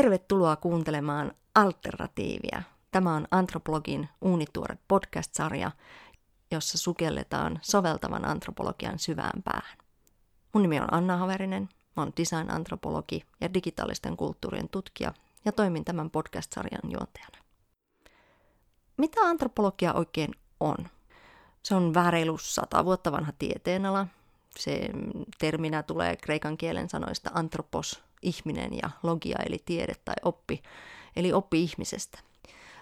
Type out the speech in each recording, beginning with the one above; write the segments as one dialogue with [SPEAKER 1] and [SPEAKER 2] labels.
[SPEAKER 1] Tervetuloa kuuntelemaan Alternatiivia. Tämä on Antropologin uunituore podcast-sarja, jossa sukelletaan soveltavan antropologian syvään päähän. Mun nimi on Anna Haverinen, mä oon design-antropologi ja digitaalisten kulttuurien tutkija ja toimin tämän podcast-sarjan juontajana. Mitä antropologia oikein on? Se on vähän reilu sata vuotta vanha tieteenala. Se terminä tulee kreikan kielen sanoista antropos, ihminen ja logia eli tiede tai oppi, eli oppi ihmisestä.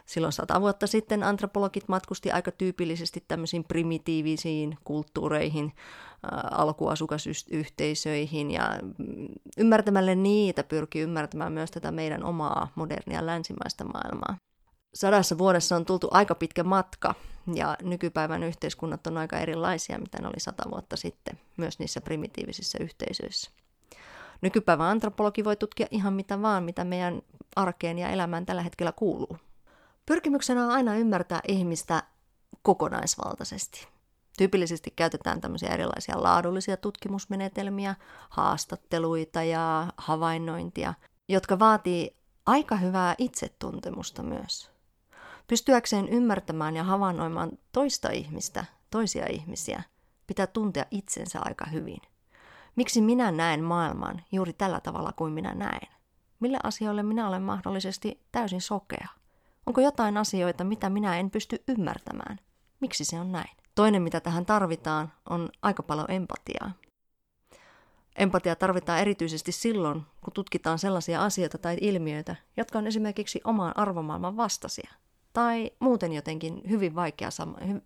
[SPEAKER 1] Silloin sata vuotta sitten antropologit matkusti aika tyypillisesti tämmöisiin primitiivisiin kulttuureihin, alkuasukasyhteisöihin ja mm, ymmärtämällä niitä pyrkii ymmärtämään myös tätä meidän omaa modernia länsimaista maailmaa. Sadassa vuodessa on tultu aika pitkä matka ja nykypäivän yhteiskunnat on aika erilaisia, mitä ne oli sata vuotta sitten, myös niissä primitiivisissä yhteisöissä. Nykypäivän antropologi voi tutkia ihan mitä vaan, mitä meidän arkeen ja elämään tällä hetkellä kuuluu. Pyrkimyksenä on aina ymmärtää ihmistä kokonaisvaltaisesti. Tyypillisesti käytetään tämmöisiä erilaisia laadullisia tutkimusmenetelmiä, haastatteluita ja havainnointia, jotka vaatii aika hyvää itsetuntemusta myös. Pystyäkseen ymmärtämään ja havainnoimaan toista ihmistä, toisia ihmisiä, pitää tuntea itsensä aika hyvin. Miksi minä näen maailman juuri tällä tavalla kuin minä näen? Millä asioille minä olen mahdollisesti täysin sokea? Onko jotain asioita, mitä minä en pysty ymmärtämään? Miksi se on näin? Toinen, mitä tähän tarvitaan, on aika paljon empatiaa. Empatia tarvitaan erityisesti silloin, kun tutkitaan sellaisia asioita tai ilmiöitä, jotka on esimerkiksi omaan arvomaailman vastaisia tai muuten jotenkin hyvin, vaikea,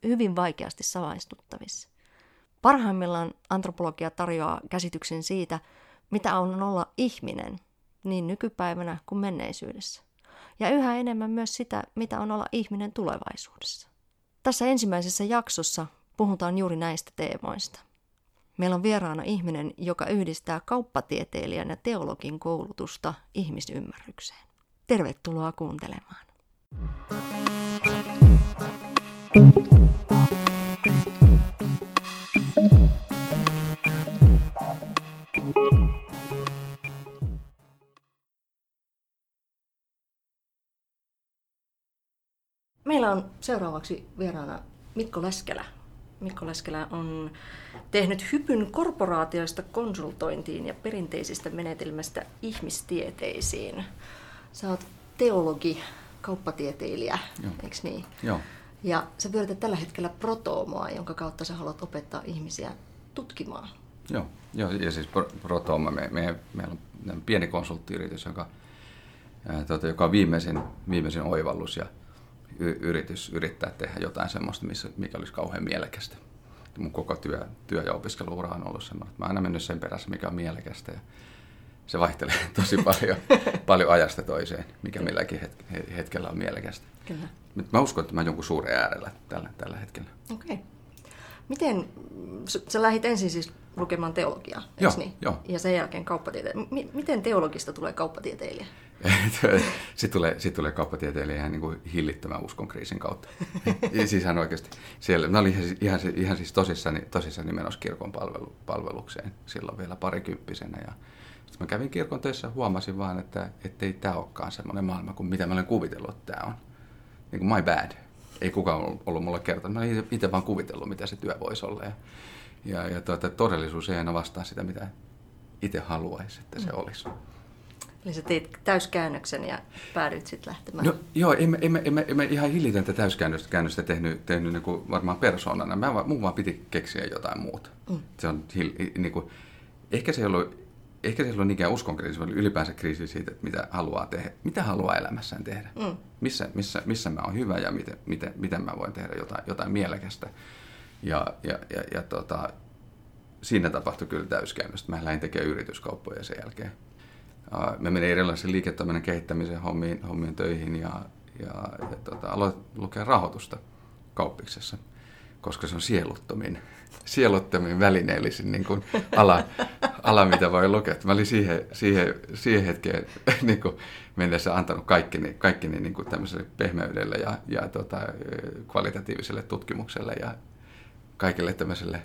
[SPEAKER 1] hyvin vaikeasti samaistuttavissa. Parhaimmillaan antropologia tarjoaa käsityksen siitä, mitä on olla ihminen niin nykypäivänä kuin menneisyydessä. Ja yhä enemmän myös sitä, mitä on olla ihminen tulevaisuudessa. Tässä ensimmäisessä jaksossa puhutaan juuri näistä teemoista. Meillä on vieraana ihminen, joka yhdistää kauppatieteilijän ja teologin koulutusta ihmisymmärrykseen. Tervetuloa kuuntelemaan. Meillä on seuraavaksi vieraana Mikko Leskelä. Mikko Leskelä on tehnyt hypyn korporaatioista konsultointiin ja perinteisistä menetelmistä ihmistieteisiin. Sä oot teologi, kauppatieteilijä, eikö niin?
[SPEAKER 2] Joo.
[SPEAKER 1] Ja sä pyörität tällä hetkellä protoomoa, jonka kautta sä haluat opettaa ihmisiä tutkimaan.
[SPEAKER 2] Joo, Joo ja siis Protooma, me, me, meillä on pieni konsulttiyritys, joka, ää, tota, joka on viimeisin, viimeisin oivallus ja y- yritys yrittää tehdä jotain semmoista, missä, mikä olisi kauhean mielekästä. Mun koko työ, työ- ja opiskeluura on ollut semmoinen, että mä oon aina mennyt sen perässä, mikä on mielekästä. Ja se vaihtelee tosi paljon, paljon ajasta toiseen, mikä milläkin hetkellä on mielekästä. Kyllä. Mä uskon, että mä jonkun suuren äärellä tällä, tällä hetkellä.
[SPEAKER 1] Okei. Okay. Miten, sä lähdit ensin siis lukemaan teologiaa,
[SPEAKER 2] joo,
[SPEAKER 1] niin?
[SPEAKER 2] joo.
[SPEAKER 1] Ja sen jälkeen kauppatieteilijä. M- miten teologista tulee kauppatieteilijä?
[SPEAKER 2] sitten tulee, sit tulee kauppatieteilijä ihan niin kuin hillittömän uskonkriisin kautta. siis hän oikeasti, siellä, mä olin ihan, ihan, ihan siis tosissani, tosissani menossa kirkon palvelu, palvelukseen silloin vielä parikymppisenä. Ja sitten mä kävin kirkon töissä ja huomasin vaan, että ei tämä olekaan semmoinen maailma kuin mitä mä olen kuvitellut, että tämä on. Niin kuin my bad. Ei kukaan ollut mulle kertonut. Mä olin itse vaan kuvitellut, mitä se työ voisi olla. Ja, ja, ja tuota, todellisuus ei aina vastaa sitä, mitä itse haluaisi, että se mm. olisi.
[SPEAKER 1] Eli sä teit täyskäännöksen ja päädyit sitten lähtemään.
[SPEAKER 2] No, joo, emme, emme, emme, emme ihan hillitöntä täyskäännöstä tehnyt, tehnyt niin kuin varmaan persoonana. Mä, mun vaan piti keksiä jotain muuta. Mm. Se on, niin kuin, ehkä se ei ollut, ehkä se ei ollut niinkään uskon kriisi, vaan ylipäänsä kriisi siitä, että mitä haluaa tehdä, mitä haluaa elämässään tehdä. Mm. Missä, missä, missä mä oon hyvä ja miten, miten, miten mä voin tehdä jotain, jotain mielekästä. Ja, ja, ja, ja tota, siinä tapahtui kyllä täyskäännöstä. Mä lähdin tekemään yrityskauppoja sen jälkeen mä menin erilaisiin liiketoiminnan kehittämisen hommiin, hommiin töihin ja, ja, ja tota, aloin lukea rahoitusta kauppiksessa, koska se on sieluttomin, sieluttomin välineellisin niin kuin ala, ala, mitä voi lukea. Mä olin siihen, siihen, siihen hetkeen niin kuin mennessä antanut kaikkini, kaikkini niin kuin tämmöiselle pehmeydelle ja, ja tota, kvalitatiiviselle tutkimukselle ja kaikille tämmöiselle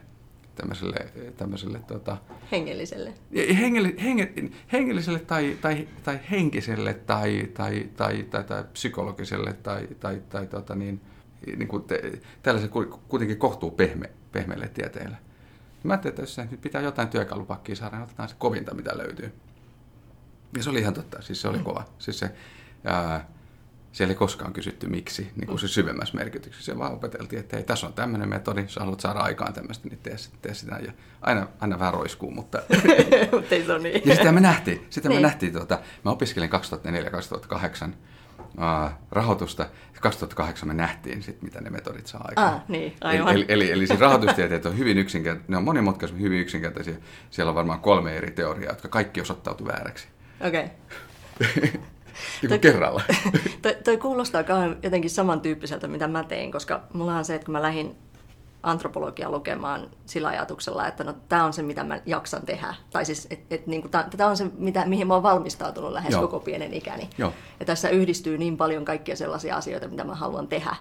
[SPEAKER 2] tämmöiselle, tämmöiselle tota,
[SPEAKER 1] hengelliselle.
[SPEAKER 2] Hengel, henge, hengelliselle tai, tai, tai henkiselle tai, tai, tai, tai, tai psykologiselle tai, tai, tai tota niin, niin kuin te, tällaiselle kuitenkin kohtuu pehme, pehmeille tieteille. Mä ajattelin, että jos nyt pitää jotain työkalupakkia saada, niin otetaan se kovinta, mitä löytyy. Ja se oli ihan totta, siis se oli mm. kova. Siis se, ää, siellä ei koskaan kysytty miksi, niin kuin se syvemmässä merkityksessä. Se vaan opeteltiin, että hei, tässä on tämmöinen metodi, sä haluat saada aikaan tämmöistä, niin tee, tee sitä. Ja aina, aina vähän roiskuu, mutta...
[SPEAKER 1] mutta ei se ole niin.
[SPEAKER 2] Ja sitä me nähtiin. Sitä niin. me nähtiin tuota, mä opiskelin 2004-2008 uh, rahoitusta. 2008 me nähtiin, sit, mitä ne metodit saa aikaan.
[SPEAKER 1] Ah, niin, aivan.
[SPEAKER 2] Eli, eli, eli siis rahoitustieteet on hyvin yksinkertaisia, ne on monimutkaisia, hyvin yksinkertaisia. Siellä on varmaan kolme eri teoriaa, jotka kaikki osoittautu vääräksi.
[SPEAKER 1] Okei.
[SPEAKER 2] Okay. niin kuin kerralla.
[SPEAKER 1] toi, toi kuulostaa jotenkin samantyyppiseltä, mitä mä tein, koska mulla on se, että kun mä lähdin antropologia lukemaan sillä ajatuksella, että no, tämä on se, mitä mä jaksan tehdä. Tai siis, että et, niin tämä on se, mitä, mihin mä oon valmistautunut lähes Joo. koko pienen ikäni. Joo. Ja tässä yhdistyy niin paljon kaikkia sellaisia asioita, mitä mä haluan tehdä.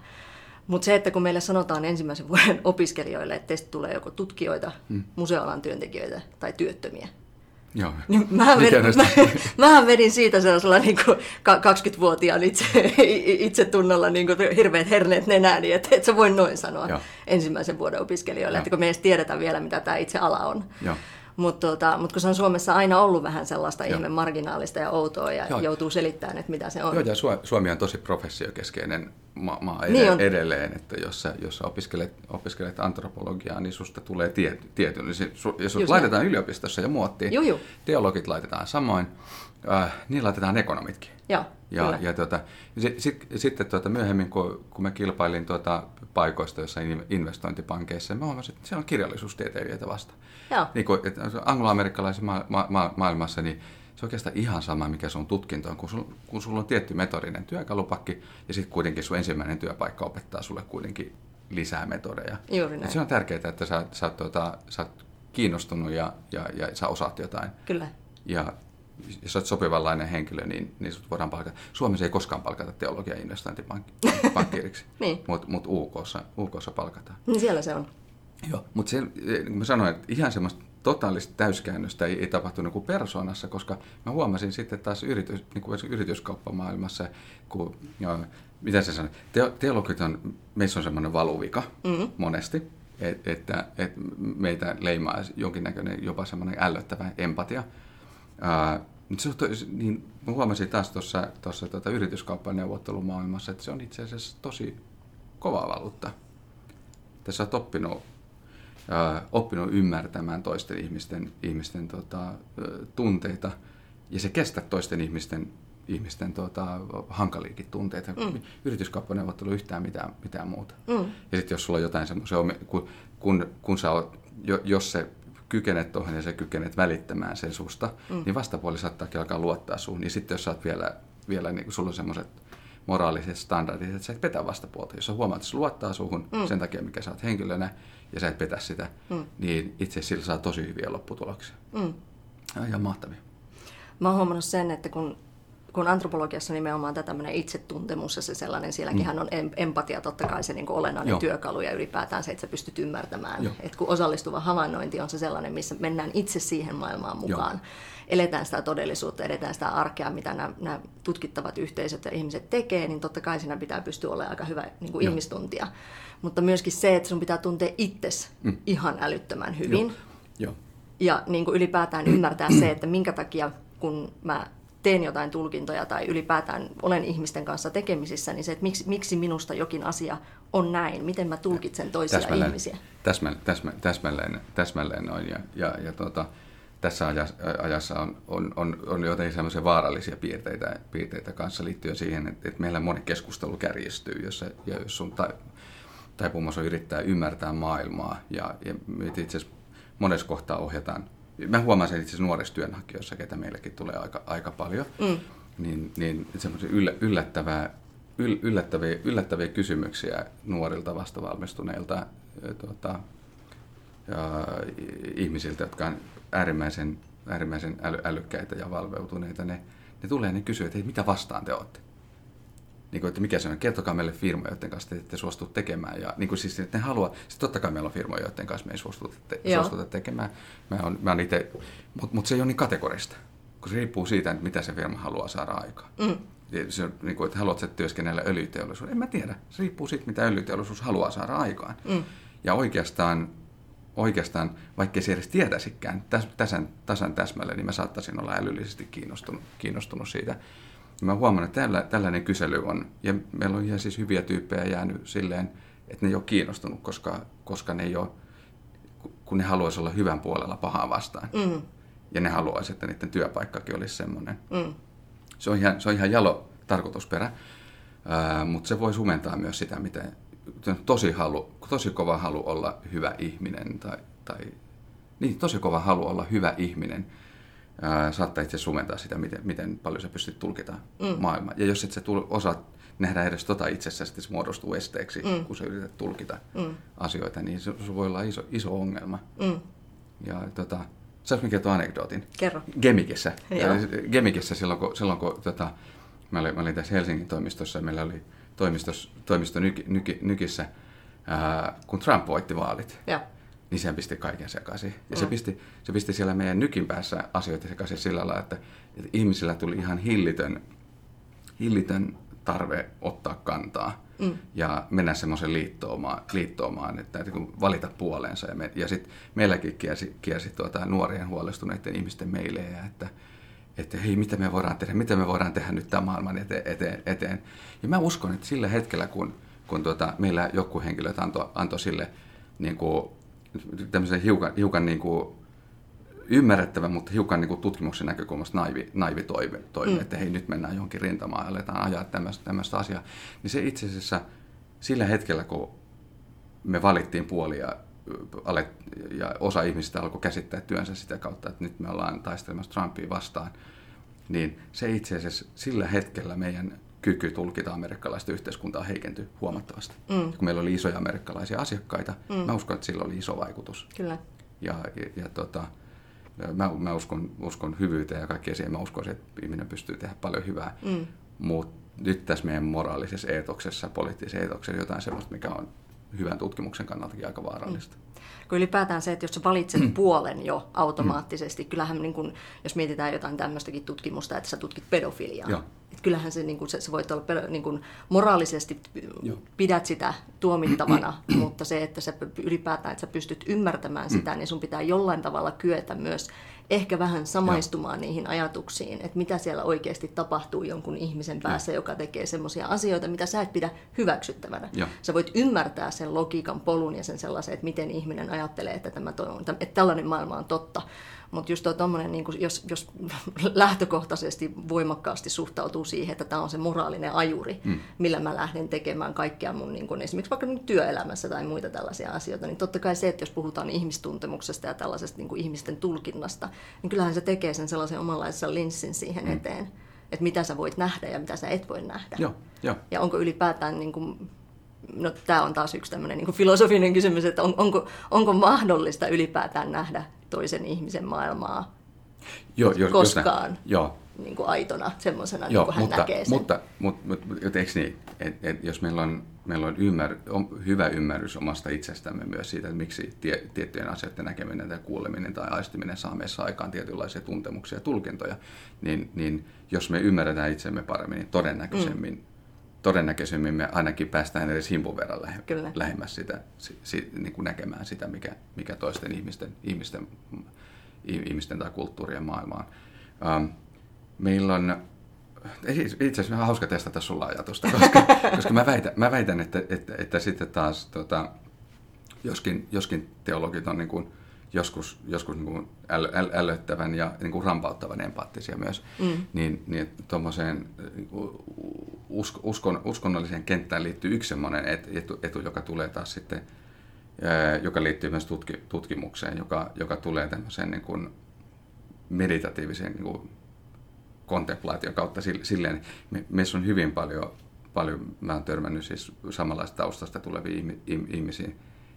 [SPEAKER 1] Mutta se, että kun meille sanotaan ensimmäisen vuoden opiskelijoille, että teistä tulee joko tutkijoita, hmm. museoalan työntekijöitä tai työttömiä,
[SPEAKER 2] Joo.
[SPEAKER 1] Niin mähän, vedin, mä, mähän vedin siitä sellaisella niin kuin 20-vuotiaan itse, itse tunnolla niin kuin hirveät herneet nenääni, niin että et sä voi noin sanoa Joo. ensimmäisen vuoden opiskelijoille, Joo. että kun me edes tiedetä vielä, mitä tämä itse ala on. Joo. Mutta tota, mut kun se on Suomessa aina ollut vähän sellaista Joo. ihme marginaalista ja outoa ja Joo. joutuu selittämään, että mitä se on.
[SPEAKER 2] Joo, ja Suomi on tosi professiokeskeinen maa, niin on. edelleen, että jos sä, jos sä opiskelet, opiskelet antropologiaa, niin susta tulee tie, tietty. Niin jos sut laitetaan näin. yliopistossa ja muottiin, Juju. teologit laitetaan samoin, äh, niin laitetaan ekonomitkin.
[SPEAKER 1] Joo,
[SPEAKER 2] ja, ja tuota, sitten sit, sit, tuota, myöhemmin, kun, kun mä kilpailin tuota, paikoista jossain investointipankeissa, mä huomasin, että siellä on kirjallisuustieteilijöitä vasta. Joo. Niin kuin, että angloamerikkalaisessa ma- ma- ma- maailmassa, niin se on oikeastaan ihan sama, mikä sun tutkinto on, kun, sul, kun sulla on tietty metodinen työkalupakki ja sitten kuitenkin sun ensimmäinen työpaikka opettaa sulle kuitenkin lisää metodeja.
[SPEAKER 1] Juuri näin.
[SPEAKER 2] se on tärkeää, että sä, sä, tuota, sä oot kiinnostunut ja, ja, ja sä osaat jotain.
[SPEAKER 1] Kyllä.
[SPEAKER 2] Ja jos olet sopivanlainen henkilö, niin, niin sut voidaan palkata. Suomessa ei koskaan palkata teologia investointipankkiiriksi, niin. mutta mut UKssa, UKssa palkataan.
[SPEAKER 1] Niin siellä se on.
[SPEAKER 2] Joo, mutta se, niin kuin mä sanoin, että ihan semmoista totaalista täyskäännöstä ei, ei tapahtunut kuin persoonassa, koska mä huomasin sitten taas yritys, niin kuin yrityskauppamaailmassa, kun, joo, mitä se sanoo, te, teologit on, meissä on semmoinen valuvika mm-hmm. monesti, et, että et meitä leimaa jonkinnäköinen jopa semmoinen ällöttävä empatia. Ää, se, niin mä huomasin taas tuossa, tuossa tuota yrityskauppaneuvottelumaailmassa, että se on itse asiassa tosi kova valuutta. Tässä olet oppinut oppinut ymmärtämään toisten ihmisten, ihmisten tota, tunteita ja se kestää toisten ihmisten, ihmisten tota, hankaliikin tunteita. Mm. Yrityskauppaneuvottelu yhtään mitään, mitään muuta. Mm. Ja sitten jos sulla on jotain semmoisia, kun, kun, kun sä oot, jos se kykenet tuohon ja sä kykenet välittämään sen susta, mm. niin vastapuoli saattaa alkaa luottaa suun. Niin sitten jos sä oot vielä, vielä niin sulla on semmoiset moraaliset standardit, että sä et petä vastapuolta. Jos sä huomaat, että se luottaa suhun mm. sen takia, mikä sä oot henkilönä, ja sä et petä sitä, mm. niin itse sillä saa tosi hyviä lopputuloksia. Mm. Ja mahtavia.
[SPEAKER 1] Mä oon huomannut sen, että kun, kun antropologiassa nimenomaan tämä tämmöinen itsetuntemus ja se sellainen, sielläkin mm. on empatia totta kai se niin olennainen Joo. työkalu ja ylipäätään se, että sä pystyt ymmärtämään. Joo. Että kun osallistuva havainnointi on se sellainen, missä mennään itse siihen maailmaan mukaan. Joo eletään sitä todellisuutta, edetään sitä arkea, mitä nämä, nämä tutkittavat yhteisöt ja ihmiset tekee, niin totta kai siinä pitää pystyä olemaan aika hyvä niin kuin ihmistuntia. Mutta myöskin se, että sun pitää tuntea itses mm. ihan älyttömän hyvin. Joo. Joo. Ja niin kuin ylipäätään ymmärtää se, että minkä takia kun mä teen jotain tulkintoja tai ylipäätään olen ihmisten kanssa tekemisissä, niin se, että miksi, miksi minusta jokin asia on näin, miten mä tulkitsen toisia täsmälleen, ihmisiä.
[SPEAKER 2] Täsmälleen, täsmälleen, täsmälleen, täsmälleen noin. Ja, ja, ja tuota, tässä ajassa on, on, on, on jotenkin sellaisia vaarallisia piirteitä, piirteitä kanssa liittyen siihen, että, että meillä moni keskustelu kärjistyy, jos, ja jos sun tai, taipumus on yrittää ymmärtää maailmaa ja, ja itse asiassa monessa kohtaa ohjataan. Mä huomaan sen itse asiassa nuorissa työnhakijoissa, ketä meillekin tulee aika, aika paljon, mm. niin, niin semmoisia yllä, yllättävää, yll, yllättäviä, yllättäviä kysymyksiä nuorilta vastavalmistuneilta tuota, ja ihmisiltä, jotka on äärimmäisen, äärimmäisen äly, älykkäitä ja valveutuneita, ne, ne tulee ja ne kysyy, että hei, mitä vastaan te olette? Niin kuin, että mikä se on, kertokaa meille firma, joiden kanssa te ette suostu tekemään. Ja niin kuin siis, että ne haluaa, siis totta kai meillä on firmoja, joiden kanssa me ei suostuta, te, suostuta tekemään. Mä on, mä on itse, mutta mut se ei ole niin kategorista, kun se riippuu siitä, että mitä se firma haluaa saada aikaan. Mm. Se on, niin kuin, että haluatko työskennellä öljyteollisuudessa? En mä tiedä. Se riippuu siitä, mitä öljyteollisuus haluaa saada aikaan. Mm. Ja oikeastaan, oikeastaan, vaikkei se edes tietäisikään tasan, tasan täsmälle, niin mä saattaisin olla älyllisesti kiinnostunut, kiinnostunut siitä. Ja mä huomaan, että tällä, tällainen kysely on, ja meillä on ihan siis hyviä tyyppejä jäänyt silleen, että ne ei ole kiinnostunut, koska, koska ne ei ole, kun ne haluaisi olla hyvän puolella pahaa vastaan. Mm. Ja ne haluaisi, että niiden työpaikkakin olisi semmoinen. Mm. Se, on ihan, se on ihan jalo tarkoitusperä, mutta se voi sumentaa myös sitä, miten tosi, halu, tosi kova halu olla hyvä ihminen tai, tai niin, tosi kova halu olla hyvä ihminen ää, saattaa itse sumentaa sitä, miten, miten paljon sä pystyt tulkitamaan mm. maailmaa. Ja jos et sä tul, osaa nähdä edes tota itsessäsi, niin se muodostuu esteeksi, mm. kun sä yrität tulkita mm. asioita, niin se, se voi olla iso, iso ongelma. Mm. Ja tota, saanko kertoa anekdootin?
[SPEAKER 1] Kerro.
[SPEAKER 2] Gemikissä. Gemikissä silloin, kun, silloin, kun tota, mä, olin, mä olin tässä Helsingin toimistossa ja meillä oli toimistos, toimisto nyki, nyki, Nykissä, ää, kun Trump voitti vaalit. Ja. Niin se pisti kaiken sekaisin. Ja mm. se, pisti, se pisti siellä meidän nykin päässä asioita sekaisin sillä lailla, että, että ihmisillä tuli ihan hillitön, hillitön tarve ottaa kantaa mm. ja mennä semmoisen liittoomaan, liittoomaan että, että kun valita puoleensa. Ja, me, ja sitten meilläkin kiersi, kiersi tuota, nuorien huolestuneiden ihmisten meilejä, että, että hei, mitä me voidaan tehdä, mitä me voidaan tehdä nyt tämän maailman eteen. eteen, eteen. Ja mä uskon, että sillä hetkellä, kun, kun tuota, meillä joku henkilö antoi, antoi sille niin kuin, tämmöisen hiukan, hiukan niin kuin, ymmärrettävä, mutta hiukan niin kuin tutkimuksen näkökulmasta naivi, naivi toive, toive mm. että hei nyt mennään johonkin rintamaan ja aletaan ajaa tämmöistä, tämmöistä asiaa, niin se itse asiassa sillä hetkellä, kun me valittiin puolia ja osa ihmisistä alkoi käsittää työnsä sitä kautta, että nyt me ollaan taistelemassa Trumpia vastaan, niin se itse asiassa sillä hetkellä meidän kyky tulkita amerikkalaista yhteiskuntaa heikentyi huomattavasti. Mm. Kun meillä oli isoja amerikkalaisia asiakkaita, mm. mä uskon, että sillä oli iso vaikutus.
[SPEAKER 1] Kyllä.
[SPEAKER 2] Ja, ja, ja tota, mä, mä uskon, uskon hyvyyteen ja kaikkea siihen. Mä uskon, että ihminen pystyy tehdä paljon hyvää. Mm. Mutta nyt tässä meidän moraalisessa eetoksessa, poliittisessa eetoksessa jotain sellaista, mikä on hyvän tutkimuksen kannaltakin aika vaarallista. Mm.
[SPEAKER 1] Kun ylipäätään se, että jos sä valitset mm. puolen jo automaattisesti, mm. kyllähän niin kun, jos mietitään jotain tämmöistäkin tutkimusta, että sä tutkit pedofiliaa, Joo. että kyllähän se, niin kun, se, se voit olla niin kun, moraalisesti Joo. pidät sitä tuomittavana, mutta se, että sä ylipäätään, että sä pystyt ymmärtämään sitä, mm. niin sun pitää jollain tavalla kyetä myös ehkä vähän samaistumaan ja. niihin ajatuksiin, että mitä siellä oikeasti tapahtuu jonkun ihmisen päässä, ja. joka tekee semmoisia asioita, mitä sä et pidä hyväksyttävänä. Ja. Sä voit ymmärtää sen logiikan polun ja sen sellaisen, että miten ihminen ajattelee, että, tämä on, että tällainen maailma on totta. Mutta just tommonen, niin kuin, jos, jos lähtökohtaisesti voimakkaasti suhtautuu siihen, että tämä on se moraalinen ajuri, mm. millä mä lähden tekemään kaikkea mun niin kuin, esimerkiksi vaikka niin työelämässä tai muita tällaisia asioita, niin totta kai se, että jos puhutaan ihmistuntemuksesta ja tällaisesta niin kuin ihmisten tulkinnasta, niin kyllähän se tekee sen sellaisen omanlaisen linssin siihen mm. eteen, että mitä sä voit nähdä ja mitä sä et voi nähdä.
[SPEAKER 2] Joo, jo.
[SPEAKER 1] Ja onko ylipäätään niin kuin, no tämä on taas yksi tämmöinen niin filosofinen kysymys, että on, onko, onko mahdollista ylipäätään nähdä toisen ihmisen maailmaa joo, jos, koskaan jos joo. Niin kuin aitona, semmoisena, niin kuin hän
[SPEAKER 2] mutta,
[SPEAKER 1] näkee sen.
[SPEAKER 2] Mutta, mutta, mutta, mutta eikö niin, että et, jos meillä on, meillä on, ymmär, on hyvä ymmärrys omasta itsestämme myös siitä, että miksi tie, tiettyjen asioiden näkeminen tai kuuleminen tai aistiminen saa meissä aikaan tietynlaisia tuntemuksia ja tulkintoja, niin, niin jos me ymmärretään itsemme paremmin, niin todennäköisemmin mm todennäköisemmin me ainakin päästään edes himpun verran lähe, lähemmäs sitä, si, si, niin kuin näkemään sitä, mikä, mikä toisten ihmisten, ihmisten, ihmisten tai kulttuurien maailmaan. Um, meillä on, itse asiassa on hauska testata sulla ajatusta, koska, koska mä väitän, mä väitän että, että, että sitten taas, tota, joskin, joskin teologit on niin kuin, joskus, joskus niin kuin äl, äl, ällöttävän ja niin kuin rampauttavan empaattisia myös, mm. niin, niin tuommoiseen niin uskon, uskonnolliseen kenttään liittyy yksi sellainen etu, etu, joka tulee taas sitten, joka liittyy myös tutki, tutkimukseen, joka, joka tulee tämmöiseen niin kuin meditatiiviseen niin kuin kontemplaation kautta silleen, me, meissä on hyvin paljon, paljon, mä oon törmännyt siis samanlaista taustasta tulevia ihmisiä,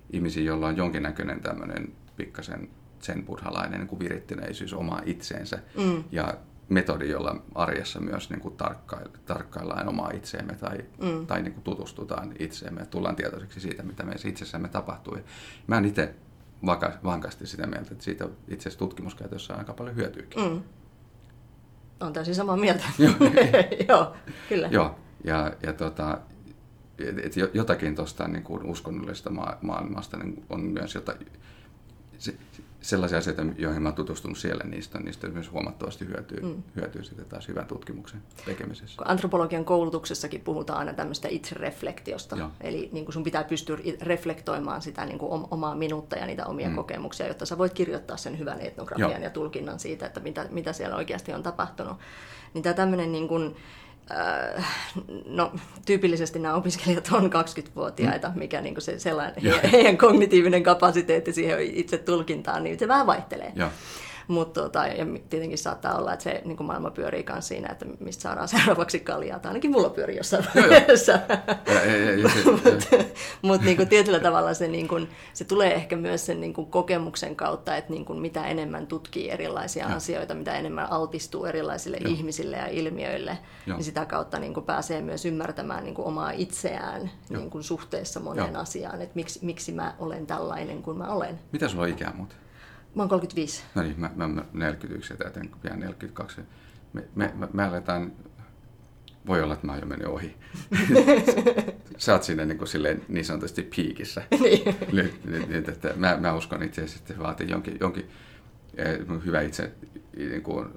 [SPEAKER 2] ihmisiä, joilla on jonkinnäköinen tämmöinen pikkasen sen buddhalainen niin virittyneisyys omaa itseensä. Mm. Ja metodi, jolla arjessa myös niin kuin tarkkail, tarkkaillaan omaa itseemme tai, mm. tai niin kuin tutustutaan itseemme ja tullaan tietoiseksi siitä, mitä meissä itsessämme tapahtuu. Ja mä en itse vankasti sitä mieltä, että siitä itse asiassa tutkimuskäytössä on aika paljon hyötyykin. Mm.
[SPEAKER 1] On täysin samaa mieltä. Joo, kyllä.
[SPEAKER 2] Joo, ja, ja tota, et jotakin tuosta niin uskonnollisesta maailmasta niin on myös jotain, se, sellaisia asioita, joihin mä oon tutustunut siellä, niistä, niistä myös huomattavasti hyötyy, mm. hyötyy sitten taas hyvän tutkimuksen tekemisessä.
[SPEAKER 1] Antropologian koulutuksessakin puhutaan aina tämmöistä itsereflektiosta. Joo. Eli niin kuin sun pitää pystyä reflektoimaan sitä niin kuin omaa minuutta ja niitä omia mm. kokemuksia, jotta sä voit kirjoittaa sen hyvän etnografian Joo. ja tulkinnan siitä, että mitä, mitä siellä oikeasti on tapahtunut. Niin tämä tämmöinen niin kuin, no, tyypillisesti nämä opiskelijat on 20-vuotiaita, mm. mikä niin se sellainen heidän kognitiivinen kapasiteetti siihen itse tulkintaan, niin se vähän vaihtelee. Ja. Mutta tota, ja tietenkin saattaa olla, että se niin kuin maailma pyörii myös siinä, että mistä saadaan seuraavaksi kaljaa. Tai ainakin mulla pyörii jossain vaiheessa. Mutta niin tietyllä tavalla se, niin kuin, se tulee ehkä myös sen niin kuin kokemuksen kautta, että niin kuin mitä enemmän tutkii erilaisia ja. asioita, mitä enemmän altistuu erilaisille ja. ihmisille ja ilmiöille, ja. niin sitä kautta niin kuin pääsee myös ymmärtämään niin kuin omaa itseään niin kuin suhteessa moneen ja. asiaan, että miksi, miksi mä olen tällainen kuin mä olen.
[SPEAKER 2] Mitä sulla on ikää muuten?
[SPEAKER 1] Mä oon 35.
[SPEAKER 2] No niin, mä, mä 41 ja täytän pian 42. Me, me, me, me aletaan, voi olla, että mä oon jo mennyt ohi. Sä oot siinä niin, kuin silleen, niin sanotusti piikissä. niin. nyt, nyt, nyt, että mä, mä uskon itse asiassa, että se vaatii jonkin, jonkin eh, hyvä itse, niin kuin,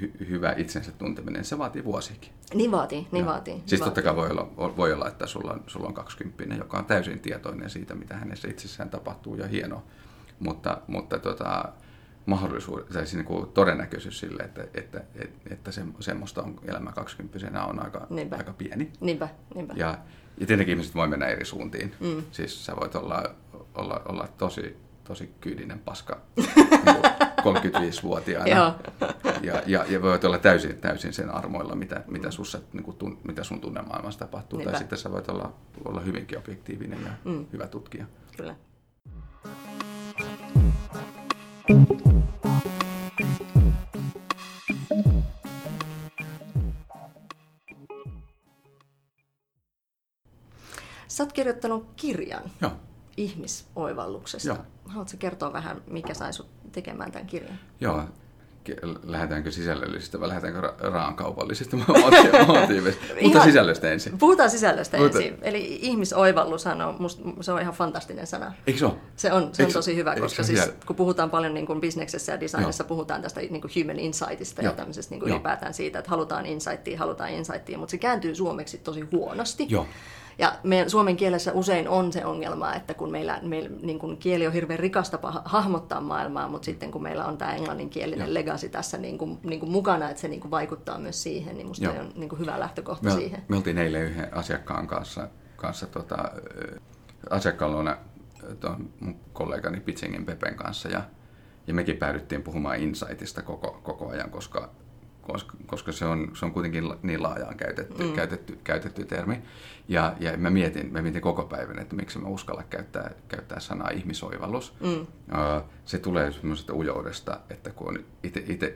[SPEAKER 2] hy, hyvä itsensä tunteminen, se vaatii vuosikin.
[SPEAKER 1] Niin vaatii, niin ja. vaatii.
[SPEAKER 2] Siis
[SPEAKER 1] vaatii.
[SPEAKER 2] totta kai voi olla, voi olla, että sulla on, sulla on 20, joka on täysin tietoinen siitä, mitä hänessä itsessään tapahtuu ja hienoa mutta, mutta tota, mahdollisuus, tai siis niin kuin todennäköisyys sille, että, että, että, että se, semmoista on elämä 20 on aika, niinpä. aika pieni.
[SPEAKER 1] Niinpä, niinpä.
[SPEAKER 2] Ja, ja tietenkin ihmiset voi mennä eri suuntiin. Mm. Siis sä voit olla, olla, olla tosi, tosi kyydinen paska niin 35-vuotiaana. ja, ja, ja voit olla täysin, täysin sen armoilla, mitä, mitä, sussa, niin kuin, tun, mitä sun tunnemaailmassa tapahtuu. Niinpä. Tai sitten sä voit olla, olla hyvinkin objektiivinen ja mm. hyvä tutkija.
[SPEAKER 1] Kyllä. Sä oot kirjoittanut kirjan
[SPEAKER 2] Joo.
[SPEAKER 1] ihmisoivalluksesta. Joo. Haluatko kertoa vähän, mikä sai sut tekemään tämän kirjan?
[SPEAKER 2] Joo, lähdetäänkö sisällöllisistä vai lähdetäänkö ra- raankaupallisista motiiveista. Mutta sisällöstä ensin.
[SPEAKER 1] Puhutaan sisällöstä Mutta... ensin. Eli ihmisoivallushan on, musta, se on ihan fantastinen sana.
[SPEAKER 2] Eikö se ole?
[SPEAKER 1] Se on, se on tosi hyvä, koska siis, kun puhutaan paljon niin kuin bisneksessä ja designissa, Joo. puhutaan tästä niin kuin human insightista Joo. ja tämmöisestä niin kuin ylipäätään siitä, että halutaan insightia, halutaan insightia, mutta se kääntyy suomeksi tosi huonosti.
[SPEAKER 2] Joo.
[SPEAKER 1] Ja meidän suomen kielessä usein on se ongelma, että kun meillä, meillä niin kuin kieli on hirveän rikasta hahmottaa maailmaa, mutta sitten kun meillä on tämä englanninkielinen ja. legacy tässä niin kuin, niin kuin mukana, että se niin kuin vaikuttaa myös siihen, niin minusta on niin kuin hyvä lähtökohta
[SPEAKER 2] me,
[SPEAKER 1] siihen.
[SPEAKER 2] Me oltiin eilen yhden asiakkaan kanssa, kanssa tota, asiakkaalla tuon mun kollegani Pitsingin Pepen kanssa ja, ja mekin päädyttiin puhumaan insightista koko, koko ajan, koska koska, koska se, on, se on kuitenkin niin laajaan käytetty, mm. käytetty, käytetty termi. Ja, ja mä, mietin, mä mietin koko päivän, että miksi mä uskalla käyttää, käyttää sanaa ihmisoivallus. Mm. Se tulee semmoisesta ujoudesta, että kun on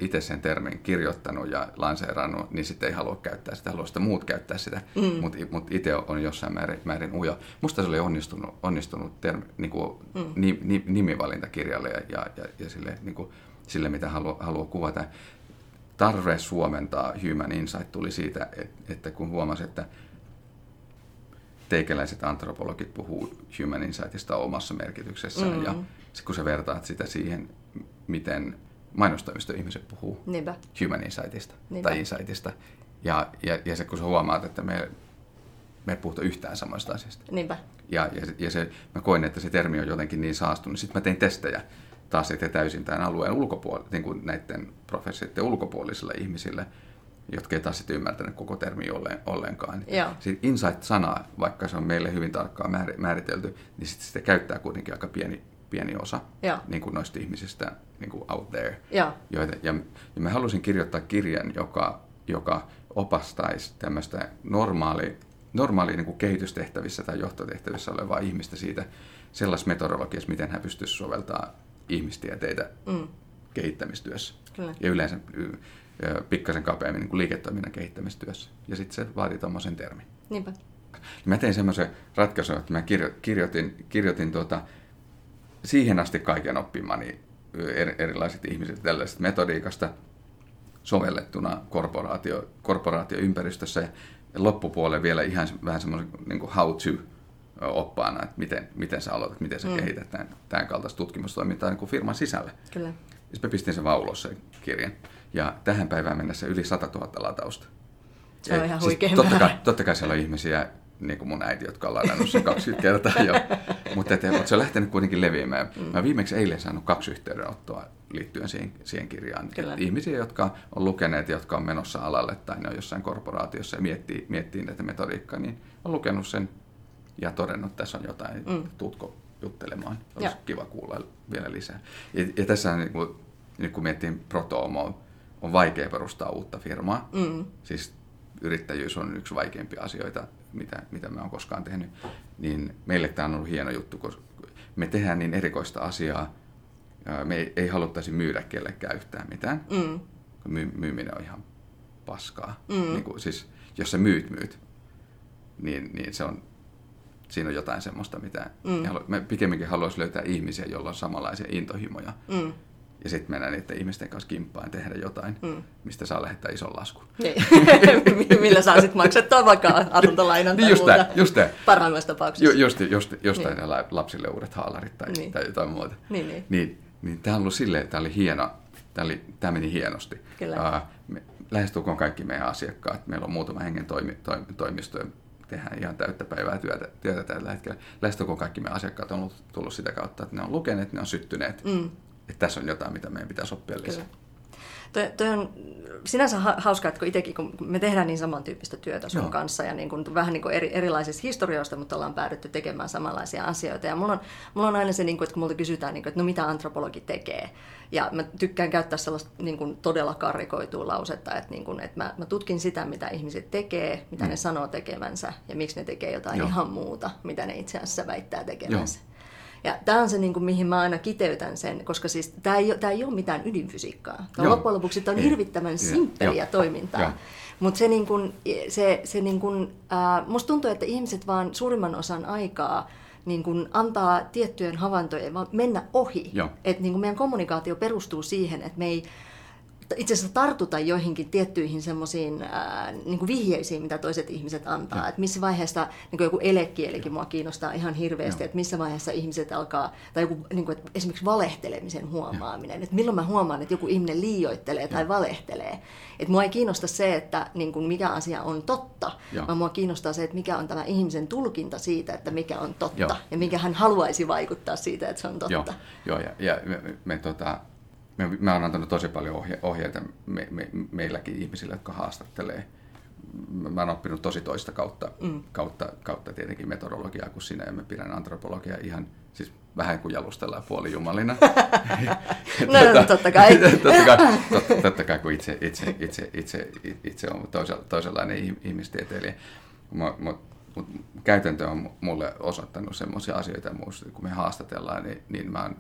[SPEAKER 2] itse sen termin kirjoittanut ja lanseerannut, niin sitten ei halua käyttää sitä, haluaa sitä muut käyttää sitä, mm. mutta mut itse on jossain määrin, määrin ujo. Musta se oli onnistunut, onnistunut termi, niin kuin mm. ni, ni, nimivalinta kirjalle ja, ja, ja, ja sille, niin kuin, sille, mitä haluaa, haluaa kuvata tarve suomentaa Human Insight tuli siitä, että kun huomasi, että teikäläiset antropologit puhuu Human Insightista omassa merkityksessään mm-hmm. ja kun sä vertaat sitä siihen, miten mainostoimistoihmiset puhuu
[SPEAKER 1] Niinpä.
[SPEAKER 2] Human Insightista Niinpä. tai Insightista ja, ja, ja se kun sä huomaat, että me, me ei puhuta yhtään samoista asioista.
[SPEAKER 1] Niinpä.
[SPEAKER 2] Ja, ja, ja se, mä koin, että se termi on jotenkin niin saastunut. Sitten mä tein testejä taas sitten täysin tämän alueen ulkopuolelle, niin kuin näiden professioiden ulkopuolisille ihmisille, jotka ei taas sitten ymmärtänyt koko termi ollenkaan. Sitten insight-sana, vaikka se on meille hyvin tarkkaan määritelty, niin sitten sitä käyttää kuitenkin aika pieni, pieni osa niin kuin noista ihmisistä niin kuin out there.
[SPEAKER 1] Ja.
[SPEAKER 2] Joita, ja, ja mä halusin kirjoittaa kirjan, joka, joka opastaisi tämmöistä normaali, normaali niin kuin kehitystehtävissä tai johtotehtävissä olevaa ihmistä siitä sellaisessa metodologiassa, miten hän pystyisi soveltaa ihmistieteitä mm. Kehittämistyössä. Kyllä. Ja yleensä pikkasen kapeammin niin kuin liiketoiminnan kehittämistyössä. Ja sitten se vaatii tuommoisen termin.
[SPEAKER 1] Niinpä.
[SPEAKER 2] Mä tein semmoisen ratkaisun, että mä kirjoitin, kirjoitin tuota, siihen asti kaiken oppimani erilaiset ihmiset tällaisesta metodiikasta sovellettuna korporaatio, korporaatioympäristössä ja loppupuolelle vielä ihan vähän semmoisen niin kuin how to oppaana, että miten, miten sä aloitat, miten sä mm. kehität tämän, tämän kaltaista tutkimustoimintaa niin kuin firman sisälle.
[SPEAKER 1] Kyllä.
[SPEAKER 2] Ja mä pistin sen vaulos sen kirjan. Ja tähän päivään mennessä yli 100 000 latausta.
[SPEAKER 1] Se on ja, ihan siis
[SPEAKER 2] totta, kai, totta kai siellä on ihmisiä, niin kuin mun äiti, jotka on ladannut sen 20 kertaa jo. Mutta, se on lähtenyt kuitenkin leviämään. Mm. Mä viimeksi eilen saanut kaksi yhteydenottoa liittyen siihen, siihen kirjaan. Ihmisiä, jotka on lukeneet, jotka on menossa alalle tai ne on jossain korporaatiossa ja miettii, miettii näitä metodiikkaa, niin on lukenut sen ja todennut, että tässä on jotain, mm. tuutko juttelemaan. Olisi ja. kiva kuulla vielä lisää. Ja, ja tässä niin kuin, nyt kun miettii Protoomoa, on vaikea perustaa uutta firmaa. Mm. Siis yrittäjyys on yksi vaikeimpia asioita, mitä, mitä me on koskaan tehnyt. Niin meille tämä on ollut hieno juttu, koska me tehdään niin erikoista asiaa. Me ei, ei haluttaisi myydä kellekään yhtään mitään. Mm. My, myyminen on ihan paskaa. Mm. Niin kuin, siis, jos sä myyt, myyt, niin, niin se on, siinä on jotain semmoista, mitä mm. me pikemminkin haluaisi löytää ihmisiä, joilla on samanlaisia intohimoja. Mm ja sitten mennä niiden ihmisten kanssa kimppaan tehdä jotain, mm. mistä saa lähettää ison laskun.
[SPEAKER 1] Niin. Millä saa sitten maksettua vaikka asuntolainan
[SPEAKER 2] niin just muuta. Just
[SPEAKER 1] Parhaimmassa tapauksessa.
[SPEAKER 2] Ju, just, just, jostain niin. lapsille uudet haalarit tai, niin. tai jotain muuta.
[SPEAKER 1] Niin, niin.
[SPEAKER 2] niin, niin tämä on ollut silleen, tämä oli hieno, tämä, oli, tämä meni hienosti.
[SPEAKER 1] Kyllä. Uh,
[SPEAKER 2] me, lähestulkoon kaikki meidän asiakkaat, meillä on muutama hengen toimi, toimi, toimisto, tehdään ihan täyttä päivää työtä, työtä tällä hetkellä. Lähestulkoon kaikki meidän asiakkaat on tullut sitä kautta, että ne on lukeneet, ne on syttyneet. Mm että tässä on jotain, mitä meidän pitäisi oppia lisää.
[SPEAKER 1] Toi, toi on sinänsä hauskaa, että kun itsekin, kun me tehdään niin samantyyppistä työtä sun Joo. kanssa ja niin kuin, vähän niin kuin eri, erilaisista historioista, mutta ollaan päädytty tekemään samanlaisia asioita. Ja mulla on, mulla on aina se, niin kuin, että kun multa kysytään, niin kuin, että no mitä antropologi tekee. Ja mä tykkään käyttää sellaista niin kuin, todella karrikoitua lausetta, että, niin kuin, että mä, mä tutkin sitä, mitä ihmiset tekee, mitä mm. ne sanoo tekevänsä ja miksi ne tekee jotain Joo. ihan muuta, mitä ne itse asiassa väittää tekevänsä. Joo. Ja tämä on se, niin kuin, mihin mä aina kiteytän sen, koska siis tämä ei, tämä ei ole mitään ydinfysiikkaa. Tämä loppujen lopuksi tämä on hirvittävän simppeliä toimintaa. Mutta se, niin kuin, se, se niin kuin, äh, musta tuntuu, että ihmiset vaan suurimman osan aikaa niin kuin antaa tiettyjen havaintojen vaan mennä ohi. Että niin kuin meidän kommunikaatio perustuu siihen, että me ei itse asiassa tartuta joihinkin tiettyihin semmoisiin niin vihjeisiin, mitä toiset ihmiset antaa. Että missä vaiheessa niin kuin joku elekielikin mua kiinnostaa ihan hirveästi, että missä vaiheessa ihmiset alkaa, tai joku niin kuin, että esimerkiksi valehtelemisen huomaaminen. Että milloin mä huomaan, että joku ihminen liioittelee ja. tai valehtelee. Että mua ei kiinnosta se, että niin kuin mikä asia on totta, ja. vaan mua kiinnostaa se, että mikä on tämä ihmisen tulkinta siitä, että mikä on totta. Ja, ja mikä hän haluaisi vaikuttaa siitä, että se on totta.
[SPEAKER 2] Joo, Joo ja, ja me, me, me tota, me, mä oon antanut tosi paljon ohje, ohjeita me, me, meilläkin ihmisille, jotka haastattelee. Mä oon oppinut tosi toista kautta, mm. kautta, kautta tietenkin metodologiaa kuin sinä, ja mä pidän antropologiaa ihan siis vähän kuin jalustellaan puolijumalina.
[SPEAKER 1] no, tota, totta kai.
[SPEAKER 2] totta kai, totta, totta kai kun itse, itse, itse, itse, itse on toisenlainen ihmistieteilijä. Mutta mut, mut käytäntö on mulle osoittanut sellaisia asioita, kun me haastatellaan, niin, niin mä oon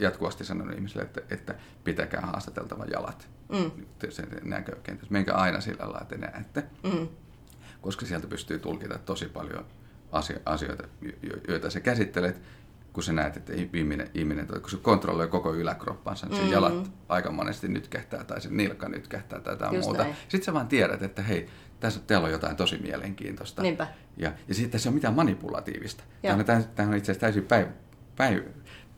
[SPEAKER 2] jatkuvasti sanonut ihmisille, että, että pitäkää haastateltavan jalat. Mm. Sen näkökentässä. Menkää aina sillä lailla, että näette. Mm. Koska sieltä pystyy tulkita tosi paljon asioita, joita sä käsittelet, kun sä näet, että ihminen, ihminen kun se kontrolloi koko yläkroppansa, niin mm. jalat aika monesti nytkähtää tai se nilkka nytkähtää tai jotain muuta. Näin. Sitten sä vaan tiedät, että hei, tässä teillä on jotain tosi mielenkiintoista.
[SPEAKER 1] Niinpä.
[SPEAKER 2] Ja, ja sitten se on mitään manipulatiivista. Tämä on, tämä on itse asiassa täysin päiv, päiv,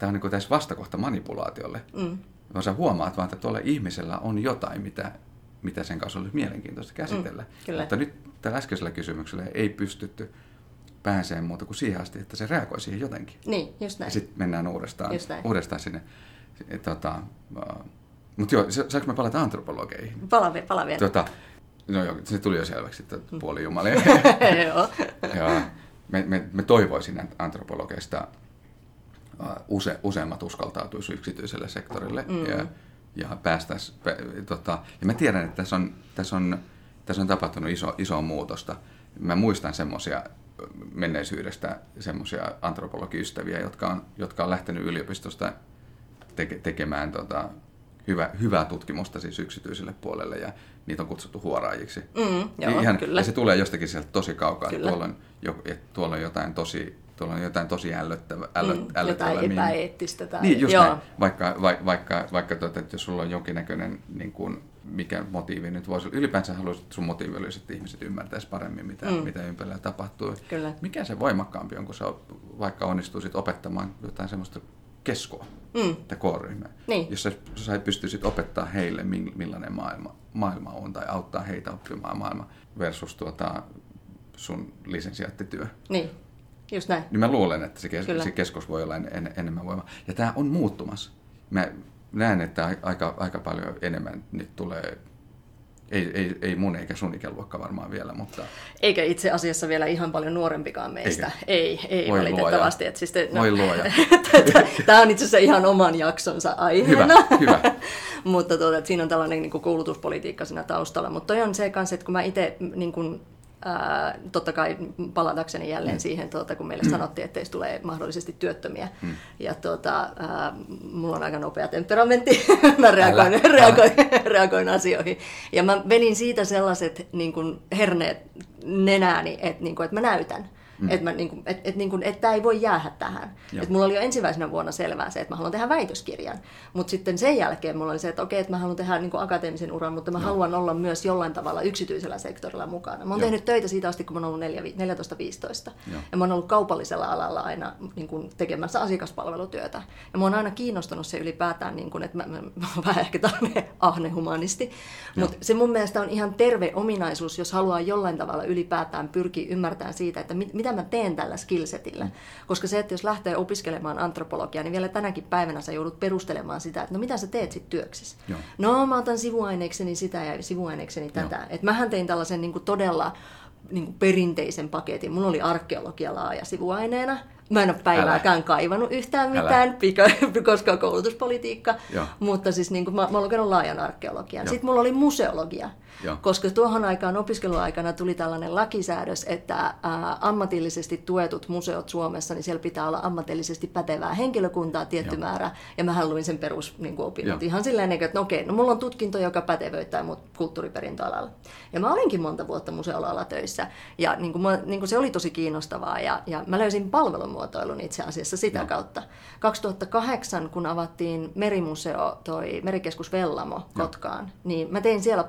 [SPEAKER 2] tämä on niin tässä vastakohta manipulaatiolle. Mm. Vaan sä huomaat vaan, että tuolla ihmisellä on jotain, mitä, mitä sen kanssa olisi mielenkiintoista käsitellä. Mm, Mutta nyt tällä äskeisellä kysymyksellä ei pystytty pääsee muuta kuin siihen asti, että se reagoi siihen jotenkin.
[SPEAKER 1] Niin, just näin.
[SPEAKER 2] Sitten mennään uudestaan, uudestaan sinne. Tota, uh, mutta joo, saanko mä palata antropologeihin?
[SPEAKER 1] Pala, pala vielä.
[SPEAKER 2] Tota, no joo, se tuli jo selväksi, että mm. puoli jumalia. joo. ja me, me, me toivoisin antropologeista use, useimmat uskaltautuisi yksityiselle sektorille mm. ja, ja päästäisiin. Tota, ja mä tiedän, että tässä on, tässä on, tässä on tapahtunut iso, iso muutosta. Mä muistan semmoisia menneisyydestä semmoisia antropologiystäviä, jotka on, jotka on lähtenyt yliopistosta teke, tekemään tota, hyvä, hyvää tutkimusta siis yksityiselle puolelle ja niitä on kutsuttu huoraajiksi.
[SPEAKER 1] Mm, joo,
[SPEAKER 2] Ihan,
[SPEAKER 1] kyllä.
[SPEAKER 2] Ja se tulee jostakin sieltä tosi kaukaa, että tuolla on, jo, että tuolla on jotain tosi, tuolla on jotain tosi ällöttävää. Ällö,
[SPEAKER 1] Mm,
[SPEAKER 2] ällöttävää
[SPEAKER 1] jotain epäeettistä tai...
[SPEAKER 2] Niin, just
[SPEAKER 1] joo.
[SPEAKER 2] näin. Vaikka, va, vaikka, vaikka tuota, että jos sulla on jonkinnäköinen, niin kuin, mikä motiivi nyt voisi olla, ylipäänsä haluaisit, että sun motiivi olisi, että ihmiset ymmärtäisi paremmin, mitä,
[SPEAKER 1] Mm.
[SPEAKER 2] mm. mitä ympärillä tapahtuu.
[SPEAKER 1] Kyllä.
[SPEAKER 2] Mikä se voimakkaampi on, kun sä vaikka onnistuisit opettamaan jotain semmoista keskoa
[SPEAKER 1] Mm.
[SPEAKER 2] tai kooryhmää.
[SPEAKER 1] Niin.
[SPEAKER 2] Jos sä, sä pystyisit opettaa heille, mil- millainen maailma, maailma on, tai auttaa heitä oppimaan maailma versus tuota, sun lisensiaattityö.
[SPEAKER 1] Niin, just näin.
[SPEAKER 2] Niin mä luulen, että se, kes-
[SPEAKER 1] Kyllä.
[SPEAKER 2] se keskos voi olla en, en, enemmän voimaa. Ja tämä on muuttumassa. Mä näen, että ai- aika, aika paljon enemmän nyt tulee, ei, ei, ei mun eikä sun ikäluokka varmaan vielä, mutta
[SPEAKER 1] Eikä itse asiassa vielä ihan paljon nuorempikaan meistä.
[SPEAKER 2] Eikä.
[SPEAKER 1] Ei, ei
[SPEAKER 2] Voi
[SPEAKER 1] valitettavasti.
[SPEAKER 2] luoja.
[SPEAKER 1] Et siis te,
[SPEAKER 2] Voi luoja.
[SPEAKER 1] Tämä on itse asiassa ihan oman jaksonsa aiheena.
[SPEAKER 2] hyvä, hyvä.
[SPEAKER 1] mutta tuota, että siinä on tällainen niin kuin koulutuspolitiikka siinä taustalla. Mutta toi on se kanssa, että kun mä itse niin kuin, ää, totta kai palatakseni jälleen mm. siihen, tuota, kun meille sanottiin, että teistä tulee mahdollisesti työttömiä. Mm. Ja tuota, ää, mulla on aika nopea temperamentti, mä reagoin,
[SPEAKER 2] Älä,
[SPEAKER 1] reagoin, reagoin asioihin. Ja mä vedin siitä sellaiset niin kuin herneet nenääni, että, niin kuin, että mä näytän. Mm. Että et, niin et, et, niin et tämä ei voi jäädä tähän.
[SPEAKER 2] Joo.
[SPEAKER 1] Et mulla oli jo ensimmäisenä vuonna selvää se, että mä haluan tehdä väitöskirjan. Mutta sitten sen jälkeen mulla oli se, että okei, että mä haluan tehdä niin kuin akateemisen uran, mutta mä
[SPEAKER 2] Joo.
[SPEAKER 1] haluan olla myös jollain tavalla yksityisellä sektorilla mukana. Mä oon
[SPEAKER 2] Joo.
[SPEAKER 1] tehnyt töitä siitä asti, kun mä oon ollut 14-15.
[SPEAKER 2] Joo.
[SPEAKER 1] Ja mä oon ollut kaupallisella alalla aina niin kuin tekemässä asiakaspalvelutyötä. Ja mä oon aina kiinnostunut se ylipäätään, niin kuin, että mä, mä, mä oon vähän ehkä tällainen ahne humanisti. Mutta se mun mielestä on ihan terve ominaisuus, jos haluaa jollain tavalla ylipäätään pyrkiä ymmärtämään siitä, että mit, mitä mä teen tällä skillsetillä. Koska se, että jos lähtee opiskelemaan antropologiaa, niin vielä tänäkin päivänä sä joudut perustelemaan sitä, että no mitä sä teet sitten työksessä.
[SPEAKER 2] Joo.
[SPEAKER 1] No mä otan sivuaineekseni sitä ja sivuaineekseni tätä. Et mähän tein tällaisen niin kuin todella niin kuin perinteisen paketin. Mulla oli arkeologia laaja sivuaineena. Mä en ole päivääkään kaivannut yhtään
[SPEAKER 2] Älä.
[SPEAKER 1] mitään, pika, koska koulutuspolitiikka.
[SPEAKER 2] Joo.
[SPEAKER 1] Mutta siis niin kuin, mä, mä olen lukenut laajan arkeologian.
[SPEAKER 2] Joo.
[SPEAKER 1] Sitten mulla oli museologia.
[SPEAKER 2] Joo.
[SPEAKER 1] Koska tuohon aikaan opiskeluaikana tuli tällainen lakisäädös, että ää, ammatillisesti tuetut museot Suomessa, niin siellä pitää olla ammatillisesti pätevää henkilökuntaa tietty
[SPEAKER 2] Joo.
[SPEAKER 1] määrä. Ja mä luin sen perus niin kuin opinnot
[SPEAKER 2] Joo.
[SPEAKER 1] ihan silleen, niin että no okei, no mulla on tutkinto, joka pätevöittää mut kulttuuriperintöalalla. Ja mä olinkin monta vuotta museoalalla töissä. Ja niin kuin, mä, niin kuin se oli tosi kiinnostavaa. Ja, ja mä löysin palvelumuotoilun itse asiassa sitä
[SPEAKER 2] Joo.
[SPEAKER 1] kautta. 2008, kun avattiin merimuseo, toi merikeskus Vellamo Kotkaan, niin mä tein siellä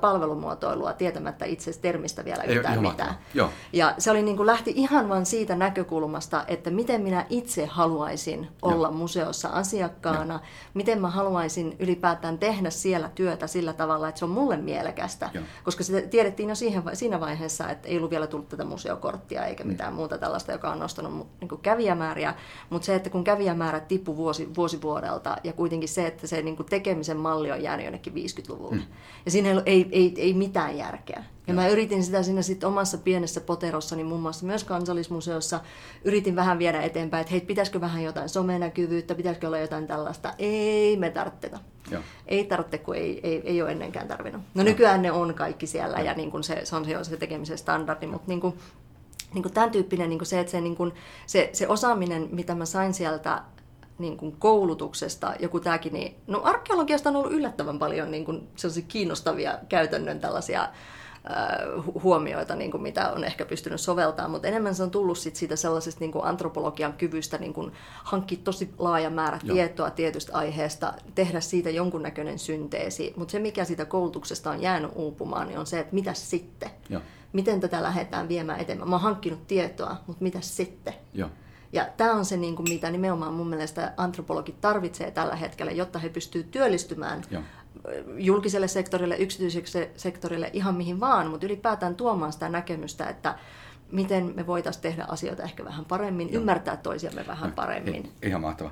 [SPEAKER 1] palvelumuotoilua tietämättä itse termistä vielä
[SPEAKER 2] Ei,
[SPEAKER 1] yhtään
[SPEAKER 2] ihan
[SPEAKER 1] mitään.
[SPEAKER 2] Joo.
[SPEAKER 1] Ja se oli niin kuin lähti ihan vain siitä näkökulmasta, että miten minä itse haluaisin olla museossa asiakkaana, miten mä haluaisin ylipäätään tehdä siellä työtä sillä tavalla, että se on mulle mielekästä.
[SPEAKER 2] Joo.
[SPEAKER 1] Koska se tiedettiin jo siihen, siinä vaiheessa, että ei ollut vielä tullut tätä museokorttia eikä mitään muuta tällaista, joka on nostanut niin kuin kävijämääriä. Mutta se, että kun kävijämäärät tippu vuosi, vuosi vuodelta ja kuitenkin se, että se niin kuin tekemisen malli on jäänyt jonnekin 50-luvulle. Ja siinä ei, ei, ei, ei mitään järkeä. Ja mä yritin sitä siinä sit omassa pienessä poterossani, muun muassa myös kansallismuseossa, yritin vähän viedä eteenpäin, että hei, pitäisikö vähän jotain somenäkyvyyttä, pitäisikö olla jotain tällaista. Ei me tarviteta.
[SPEAKER 2] Joo.
[SPEAKER 1] Ei tarvitse, kun ei, ei, ei ole ennenkään tarvinnut. No nykyään ne on kaikki siellä ja niin kuin se, se on se, se tekemisen standardi, mutta niin kuin, niin kuin tämän tyyppinen niin kuin se, että se, niin kuin, se, se osaaminen, mitä mä sain sieltä niin kuin koulutuksesta, joku tämäkin, niin no arkeologiasta on ollut yllättävän paljon niin kuin sellaisia kiinnostavia käytännön tällaisia ää, hu- huomioita, niin kuin mitä on ehkä pystynyt soveltamaan, mutta enemmän se on tullut sit siitä sellaisesta niin kuin antropologian kyvystä niin kuin hankkia tosi laaja määrä
[SPEAKER 2] Joo.
[SPEAKER 1] tietoa tietystä aiheesta, tehdä siitä jonkunnäköinen synteesi, mutta se mikä siitä koulutuksesta on jäänyt uupumaan, niin on se, että mitä sitten?
[SPEAKER 2] Joo.
[SPEAKER 1] Miten tätä lähdetään viemään eteenpäin? Mä oon hankkinut tietoa, mutta mitä sitten?
[SPEAKER 2] Joo.
[SPEAKER 1] Ja tämä on se, niin kuin, mitä nimenomaan mun mielestä antropologit tarvitsee tällä hetkellä, jotta he pystyvät työllistymään
[SPEAKER 2] Joo.
[SPEAKER 1] julkiselle sektorille, yksityiselle sektorille, ihan mihin vaan, mutta ylipäätään tuomaan sitä näkemystä, että miten me voitaisiin tehdä asioita ehkä vähän paremmin,
[SPEAKER 2] Joo.
[SPEAKER 1] ymmärtää toisiamme vähän paremmin.
[SPEAKER 2] Ihan mahtava.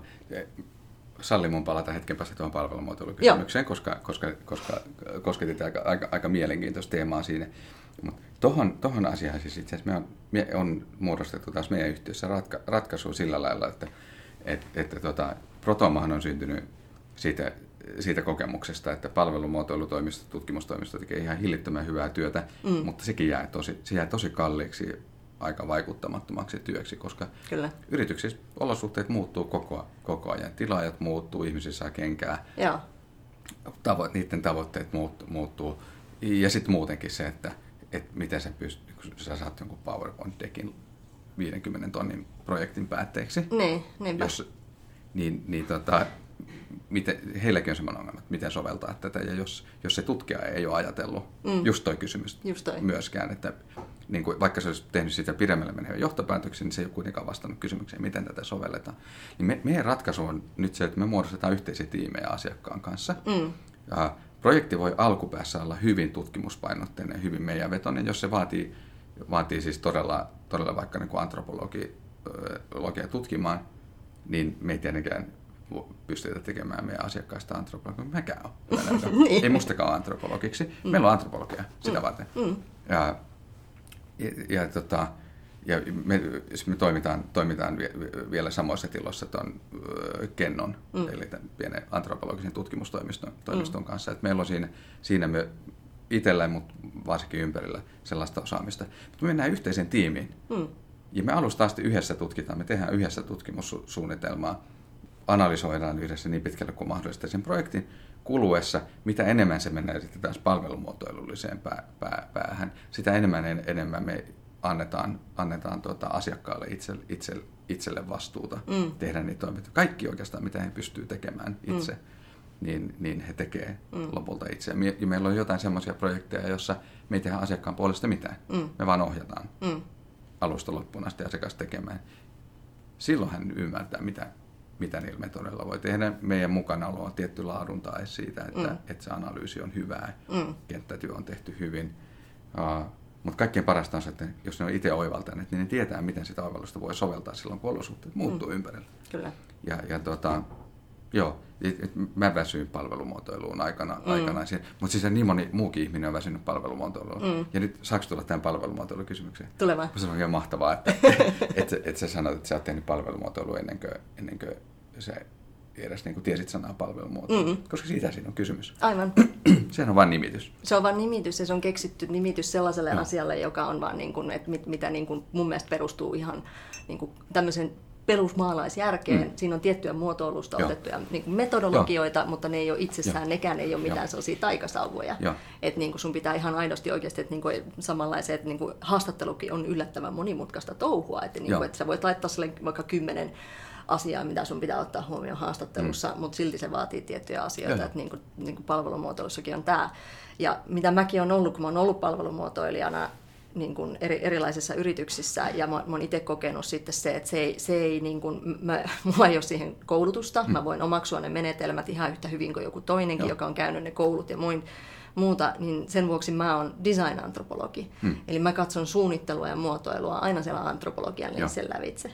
[SPEAKER 2] Salli mun palata hetken päästä tuohon palvelumuotoilukysymykseen, koska, koska, koska kosketit aika, aika, aika mielenkiintoista teemaa siinä. Mutta tohon, tohon asiaan siis itse asiassa me on, me on muodostettu taas meidän yhtiössä ratka, ratkaisu sillä lailla, että et, että tota, Protomahan on syntynyt siitä, siitä kokemuksesta, että palvelumuotoilutoimisto, tutkimustoimisto tekee ihan hillittömän hyvää työtä, mm. mutta sekin jää tosi, se jää tosi kalliiksi aika vaikuttamattomaksi työksi, koska
[SPEAKER 1] Kyllä.
[SPEAKER 2] yrityksissä olosuhteet muuttuu koko, koko ajan. Tilaajat muuttuu, ihmisissä saa kenkää.
[SPEAKER 1] Joo.
[SPEAKER 2] tavo- niiden tavoitteet muut, muuttuu. Ja sitten muutenkin se, että, että miten sä, pyst- kun sä saat jonkun PowerPoint-dekin 50 tonnin projektin päätteeksi.
[SPEAKER 1] Niin, niinpä.
[SPEAKER 2] Jos, niin, niin tota, miten, heilläkin on sellainen ongelma, että miten soveltaa tätä. Ja jos, jos se tutkija ei ole ajatellut, mm. just toi kysymys
[SPEAKER 1] Just toi.
[SPEAKER 2] myöskään, että niin kuin, vaikka se olisi tehnyt sitä pidemmälle menevän johtopäätöksen, niin se ei ole kuitenkaan vastannut kysymykseen, miten tätä sovelletaan. Niin me, meidän ratkaisu on nyt se, että me muodostetaan yhteisiä tiimejä asiakkaan kanssa.
[SPEAKER 1] Mm.
[SPEAKER 2] Ja projekti voi alkupäässä olla hyvin tutkimuspainotteinen hyvin meidän vetoinen, jos se vaatii, vaatii siis todella, todella vaikka niin antropologia tutkimaan, niin me ei tietenkään pystytä tekemään meidän asiakkaista antropologia. Mäkään ole.
[SPEAKER 1] Niin.
[SPEAKER 2] Ei mustakaan ole antropologiksi. Meillä on antropologia sitä varten.
[SPEAKER 1] Mm.
[SPEAKER 2] Ja, ja, ja, tota, ja me, siis me toimitaan, toimitaan vie- vielä samoissa tiloissa tuon Kennon, mm. eli tämän pienen antropologisen tutkimustoimiston toimiston kanssa. Et meillä on siinä, siinä me itsellä, mutta varsinkin ympärillä sellaista osaamista. Mutta me mennään yhteiseen tiimiin.
[SPEAKER 1] Mm.
[SPEAKER 2] Ja me alusta asti yhdessä tutkitaan, me tehdään yhdessä tutkimussuunnitelmaa, analysoidaan yhdessä niin pitkälle kuin mahdollista sen projektin kuluessa, mitä enemmän se menee sitten taas palvelumuotoilulliseen pää, pää, päähän, sitä enemmän en, enemmän me annetaan, annetaan tuota asiakkaalle itse, itse, itselle vastuuta
[SPEAKER 1] Mm.
[SPEAKER 2] tehdä niitä toimintoja. Kaikki oikeastaan, mitä he pystyy tekemään itse, niin, niin he tekee
[SPEAKER 1] Mm.
[SPEAKER 2] lopulta itse. Me- ja meillä on jotain semmoisia projekteja, joissa me ei tehdä asiakkaan puolesta mitään.
[SPEAKER 1] Mm.
[SPEAKER 2] Me vaan ohjataan
[SPEAKER 1] Mm.
[SPEAKER 2] alusta loppuun asti asiakas tekemään. Silloin hän ymmärtää, mitä, mitä niillä metodeilla voi tehdä. Meidän mukanaolo on tietty laadun tae siitä, että,
[SPEAKER 1] Mm.
[SPEAKER 2] mm. että se analyysi on hyvää,
[SPEAKER 1] Mm.
[SPEAKER 2] kenttätyö on tehty hyvin. Uh, mutta kaikkein parasta on se, että jos ne on itse oivaltaneet, niin ne tietää, miten sitä oivallusta voi soveltaa silloin, kun olosuhteet muuttuu mm. ympärillä.
[SPEAKER 1] Kyllä.
[SPEAKER 2] Ja, ja tota, joo, et, et mä väsyin palvelumuotoiluun aikana,
[SPEAKER 1] Mm.
[SPEAKER 2] aikanaan. Mutta siis niin moni muukin ihminen on väsynyt palvelumuotoiluun.
[SPEAKER 1] Mm.
[SPEAKER 2] Ja nyt saako tulla tämän palvelumuotoilukysymykseen?
[SPEAKER 1] Tule vaan.
[SPEAKER 2] Se on ihan mahtavaa, että et, sä- et sä sanot, että sä oot tehnyt palvelumuotoilua ennen kuin, ennen kuin sä edes niin kuin tiesit sanaa palvelumuotoilu.
[SPEAKER 1] Mm.
[SPEAKER 2] Koska siitä siinä on kysymys.
[SPEAKER 1] Aivan.
[SPEAKER 2] Sehän on vain nimitys.
[SPEAKER 1] Se on vain nimitys ja se on keksitty nimitys sellaiselle
[SPEAKER 2] Joo.
[SPEAKER 1] asialle, joka on vaan niin kuin, että mit, mitä niin kuin mun mielestä perustuu ihan niin kuin tämmöisen perusmaalaisjärkeen. Mm. Siinä on tiettyjä muotoilusta
[SPEAKER 2] Joo.
[SPEAKER 1] otettuja niin kuin metodologioita, Joo. mutta ne ei ole itsessään,
[SPEAKER 2] Joo.
[SPEAKER 1] nekään ei ole mitään
[SPEAKER 2] Joo.
[SPEAKER 1] sellaisia taikasauvoja. Että niin kuin sun pitää ihan aidosti oikeasti, että niin kuin samanlaiset että niin kuin haastattelukin on yllättävän monimutkaista touhua. Että, niin kuin, että sä voit laittaa sille vaikka kymmenen asiaa, mitä sun pitää ottaa huomioon haastattelussa, mm. mutta silti se vaatii tiettyjä asioita,
[SPEAKER 2] Joo.
[SPEAKER 1] että niin kuin, niin kuin palvelumuotoilussakin on tämä. Ja mitä mäkin on ollut, kun mä oon ollut palvelumuotoilijana niin kuin eri, erilaisissa yrityksissä, ja mä, mä oon itse kokenut sitten se, että se ei, se ei niin kuin, mä, mulla ei ole siihen koulutusta, mm. mä voin omaksua ne menetelmät ihan yhtä hyvin kuin joku toinenkin,
[SPEAKER 2] Joo.
[SPEAKER 1] joka on käynyt ne koulut ja muin, muuta, niin sen vuoksi mä oon design-antropologi.
[SPEAKER 2] Mm.
[SPEAKER 1] Eli mä katson suunnittelua ja muotoilua aina siellä antropologian linssin lävitse.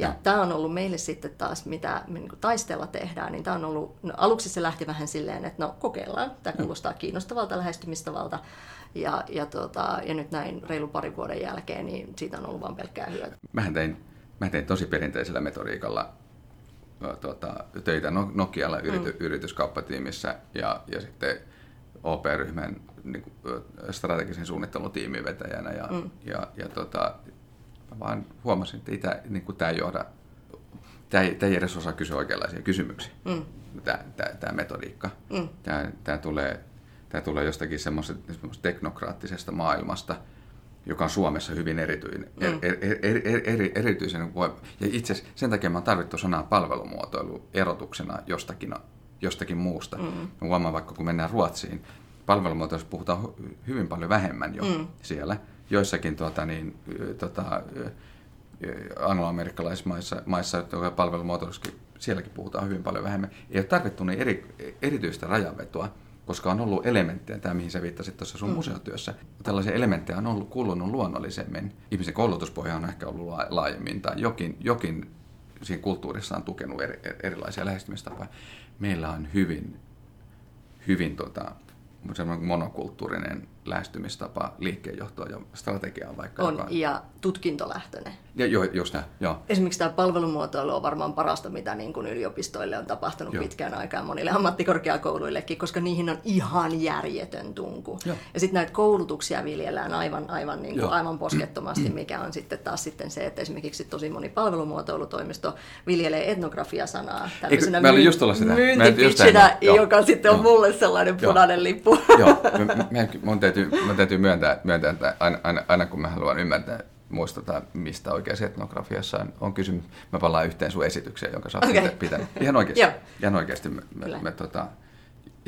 [SPEAKER 1] Ja tämä on ollut meille sitten taas, mitä me niin taistella tehdään, niin tämä on ollut, no aluksi se lähti vähän silleen, että no kokeillaan, tämä kuulostaa kiinnostavalta lähestymistavalta. Ja, ja, tota, ja nyt näin reilu pari vuoden jälkeen, niin siitä on ollut vain pelkkää hyötyä.
[SPEAKER 2] Mähän tein, mä tein tosi perinteisellä metodiikalla tuota, töitä No- Nokialla yrity, mm. yrityskauppatiimissä ja, ja sitten OP-ryhmän niin kuin, strategisen suunnittelutiimin vetäjänä. Ja,
[SPEAKER 1] Mm.
[SPEAKER 2] ja, ja tota, mä vaan huomasin, että ei tämä, niin kuin, tämä johda, tämä ei, tämä ei edes osaa kysyä oikeanlaisia kysymyksiä,
[SPEAKER 1] Mm.
[SPEAKER 2] tämä, tämä, tämä metodiikka.
[SPEAKER 1] Mm.
[SPEAKER 2] Tämä, tämä, tulee, tämä tulee jostakin semmoisesta, teknokraattisesta maailmasta, joka on Suomessa hyvin erityinen,
[SPEAKER 1] Mm.
[SPEAKER 2] er, er, er, er, eri, erityisen voi, ja itse asiassa sen takia mä oon tarvittu sanaa palvelumuotoilu erotuksena jostakin, jostakin muusta.
[SPEAKER 1] Mm.
[SPEAKER 2] Mä huomaan vaikka kun mennään Ruotsiin, palvelumuotoilusta puhutaan hu- hyvin paljon vähemmän jo
[SPEAKER 1] Mm.
[SPEAKER 2] siellä. Joissakin tuota, niin, tota, angloamerikkalaisissa maissa, tuo palvelumuotoilussakin, sielläkin puhutaan hyvin paljon vähemmän. Ei ole tarvittu niin eri, erityistä rajanvetoa, koska on ollut elementtejä, tämä mihin sä viittasit tuossa sun
[SPEAKER 1] Mm.
[SPEAKER 2] museotyössä. Tällaisia elementtejä on ollut kuulunut luonnollisemmin. Ihmisen koulutuspohja on ehkä ollut laa- laajemmin tai jokin, jokin siinä kulttuurissa on tukenut eri, erilaisia lähestymistapoja. Meillä on hyvin, hyvin tota, monokulttuurinen lähestymistapa liikkeenjohtoon ja strategiaan vaikka.
[SPEAKER 1] On,
[SPEAKER 2] joka...
[SPEAKER 1] ja tutkintolähtöinen.
[SPEAKER 2] Ja, jo, just näin, joo.
[SPEAKER 1] Esimerkiksi tämä palvelumuotoilu on varmaan parasta, mitä niin kuin yliopistoille on tapahtunut joo. pitkään aikaan monille ammattikorkeakouluillekin, koska niihin on ihan järjetön tunku. Joo. Ja sitten näitä koulutuksia viljellään aivan, aivan, niin kuin, aivan poskettomasti, mikä on sitten taas sitten se, että esimerkiksi tosi moni palvelumuotoilutoimisto viljelee etnografia-sanaa
[SPEAKER 2] tämmöisenä myy- just sitä.
[SPEAKER 1] myyntipitchinä, joka joo. sitten on joo. mulle sellainen punainen joo. lippu.
[SPEAKER 2] Joo, mun täytyy, mun täytyy myöntää, myöntää että aina, aina, aina kun mä haluan ymmärtää, muistuttaa, mistä oikeassa etnografiassa on, on kysymys. Mä palaan yhteen sun esitykseen, jonka sä oot okay. pitänyt. Ihan oikeasti. Ihan oikeasti me, me, me, tota,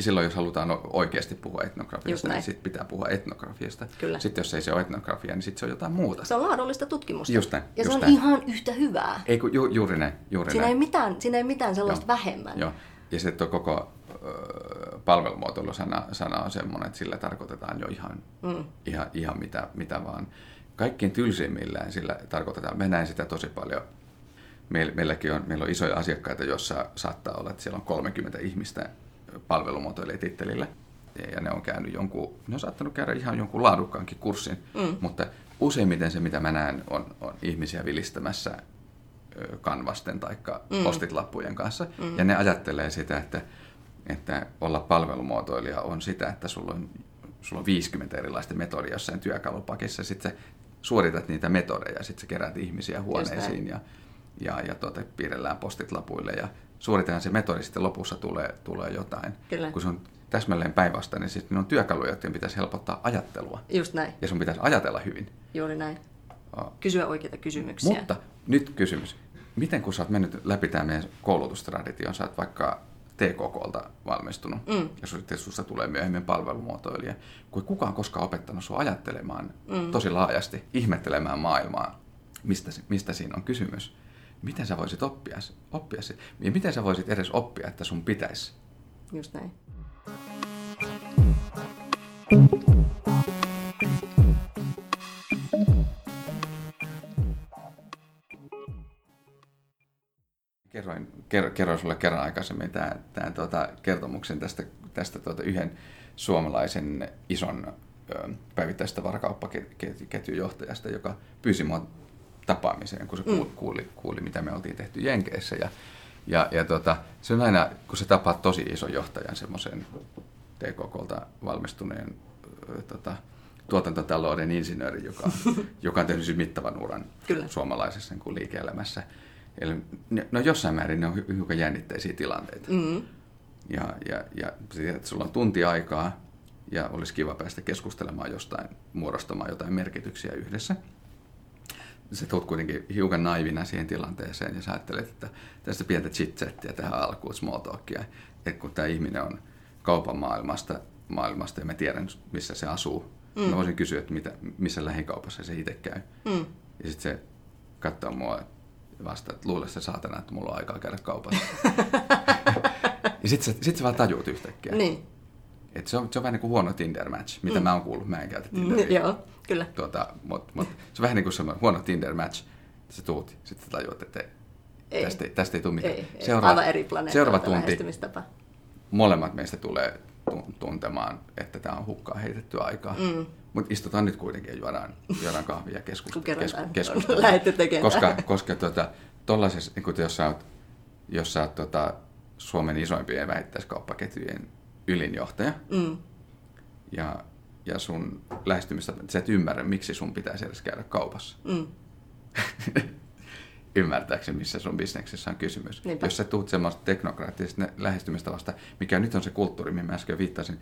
[SPEAKER 2] silloin, jos halutaan oikeasti puhua etnografiasta, niin sitten pitää puhua etnografiasta. Kyllä. Sitten jos ei se ole etnografia, niin sitten se on jotain muuta.
[SPEAKER 1] Se on laadullista tutkimusta.
[SPEAKER 2] Just näin,
[SPEAKER 1] ja
[SPEAKER 2] just
[SPEAKER 1] se on
[SPEAKER 2] näin.
[SPEAKER 1] ihan yhtä hyvää.
[SPEAKER 2] Ei kun, ju, juuri näin. Juuri
[SPEAKER 1] siinä,
[SPEAKER 2] näin.
[SPEAKER 1] Ei mitään, siinä ei mitään sellaista
[SPEAKER 2] Joo.
[SPEAKER 1] vähemmän.
[SPEAKER 2] Joo. Ja sitten koko palvelumuotoilusana sana on semmoinen, että sillä tarkoitetaan jo ihan, mm. ihan, ihan mitä, mitä vaan. Kaikkein tylsimmillään sillä tarkoitetaan, mä näen sitä tosi paljon. Meil, meilläkin on, meillä on isoja asiakkaita, joissa saattaa olla, että siellä on 30 ihmistä palvelumuotoilijatittelillä. Ja ne on käynyt jonkun, ne on saattanut käydä ihan jonkun laadukkaankin kurssin, mm. mutta useimmiten se, mitä mä näen, on, on ihmisiä vilistämässä kanvasten tai mm. postitlappujen kanssa. Mm. Ja ne ajattelee sitä, että että olla palvelumuotoilija on sitä, että sulla on, sulla on 50 erilaista metodia jossain työkalupakissa, sitten sä suoritat niitä metodeja, sitten sä kerät ihmisiä huoneisiin ja, ja, ja tuota, piirrellään postit lapuille ja suoritetaan se metodi, sitten lopussa tulee, tulee jotain.
[SPEAKER 1] Kyllä.
[SPEAKER 2] Kun se on täsmälleen päinvastainen, niin sitten on työkaluja, joiden pitäisi helpottaa ajattelua.
[SPEAKER 1] Just näin.
[SPEAKER 2] Ja sun pitäisi ajatella hyvin.
[SPEAKER 1] Juuri näin. Kysyä oikeita kysymyksiä.
[SPEAKER 2] Mutta nyt kysymys. Miten kun sä oot mennyt läpi tämän meidän koulutustradition, sä oot vaikka TKKlta valmistunut, mm. ja sitten susta tulee myöhemmin palvelumuotoilija, kun kukaan koskaan opettanut sinua ajattelemaan mm. tosi laajasti, ihmettelemään maailmaa, mistä, mistä siinä on kysymys. Miten sä voisit oppia, oppia se? Ja miten sä voisit edes oppia, että sun pitäisi?
[SPEAKER 1] Just näin.
[SPEAKER 2] Kerroin, ker, kerroin sulle kerran aikaisemmin tämän, tämän tuota, kertomuksen tästä, tästä tuota, yhden suomalaisen ison päivittäistä varakauppaketjun johtajasta, joka pyysi minua tapaamiseen, kun se kuuli, mm. kuuli, kuuli mitä me oltiin tehty Jenkeissä. Ja, ja, ja tuota, se on aina, kun sä tapaat tosi ison johtajan, semmoisen TKKlta valmistuneen tota, tuotantotalouden insinööri, joka, joka on tehnyt siis mittavan uran Kyllä. suomalaisessa niin liike-elämässä, Eli, no jossain määrin ne on hiukan jännitteisiä tilanteita. Mm. Ja, ja, ja että sulla on tunti aikaa ja olisi kiva päästä keskustelemaan jostain, muodostamaan jotain merkityksiä yhdessä. Sä tulet kuitenkin hiukan naivina siihen tilanteeseen ja sä ajattelet, että tästä pientä chit-chattia tähän alkuun, small talkia, että kun tämä ihminen on kaupan maailmasta, maailmasta ja mä tiedän, missä se asuu, mm. mä voisin kysyä, että mitä, missä lähikaupassa se itse käy. Mm. Ja sitten se katsoo mua vasta, että luulee se saatana, että mulla on aikaa käydä kaupassa. ja sitten sä, sit sä vaan tajuut yhtäkkiä.
[SPEAKER 1] Niin.
[SPEAKER 2] Et se, on, se on vähän niin kuin huono Tinder-match, mitä mm. mä oon kuullut, mä en käytä
[SPEAKER 1] mm, Tinderiä. Joo, kyllä.
[SPEAKER 2] Tuota, mut, mut, se on vähän niin kuin semmoinen huono Tinder-match, sä tuut, sitten tajuut, että ei. Tästä, ei, tästä ei tule mitään.
[SPEAKER 1] Ei, seuraava, aivan eri planeetta
[SPEAKER 2] seuraava tunti, molemmat meistä tulee tuntemaan, että tämä on hukkaa heitetty aikaa. Mm. Mutta istutaan nyt kuitenkin ja juodaan, juodaan kahvia ja keskustellaan.
[SPEAKER 1] keskustellaan.
[SPEAKER 2] koska, koska tuota, niin jos sä oot, jos sä oot tuota, Suomen isoimpien vähittäiskauppaketjujen ylinjohtaja, mm. ja, ja sun lähestymistä, sä et ymmärrä, miksi sun pitäisi edes käydä kaupassa. Mm. ymmärtääkseni, missä sun bisneksessä on kysymys. Niinpä. Jos sä tuut semmoista teknokraattisesta lähestymistavasta, mikä nyt on se kulttuuri, mihin mä äsken viittasin,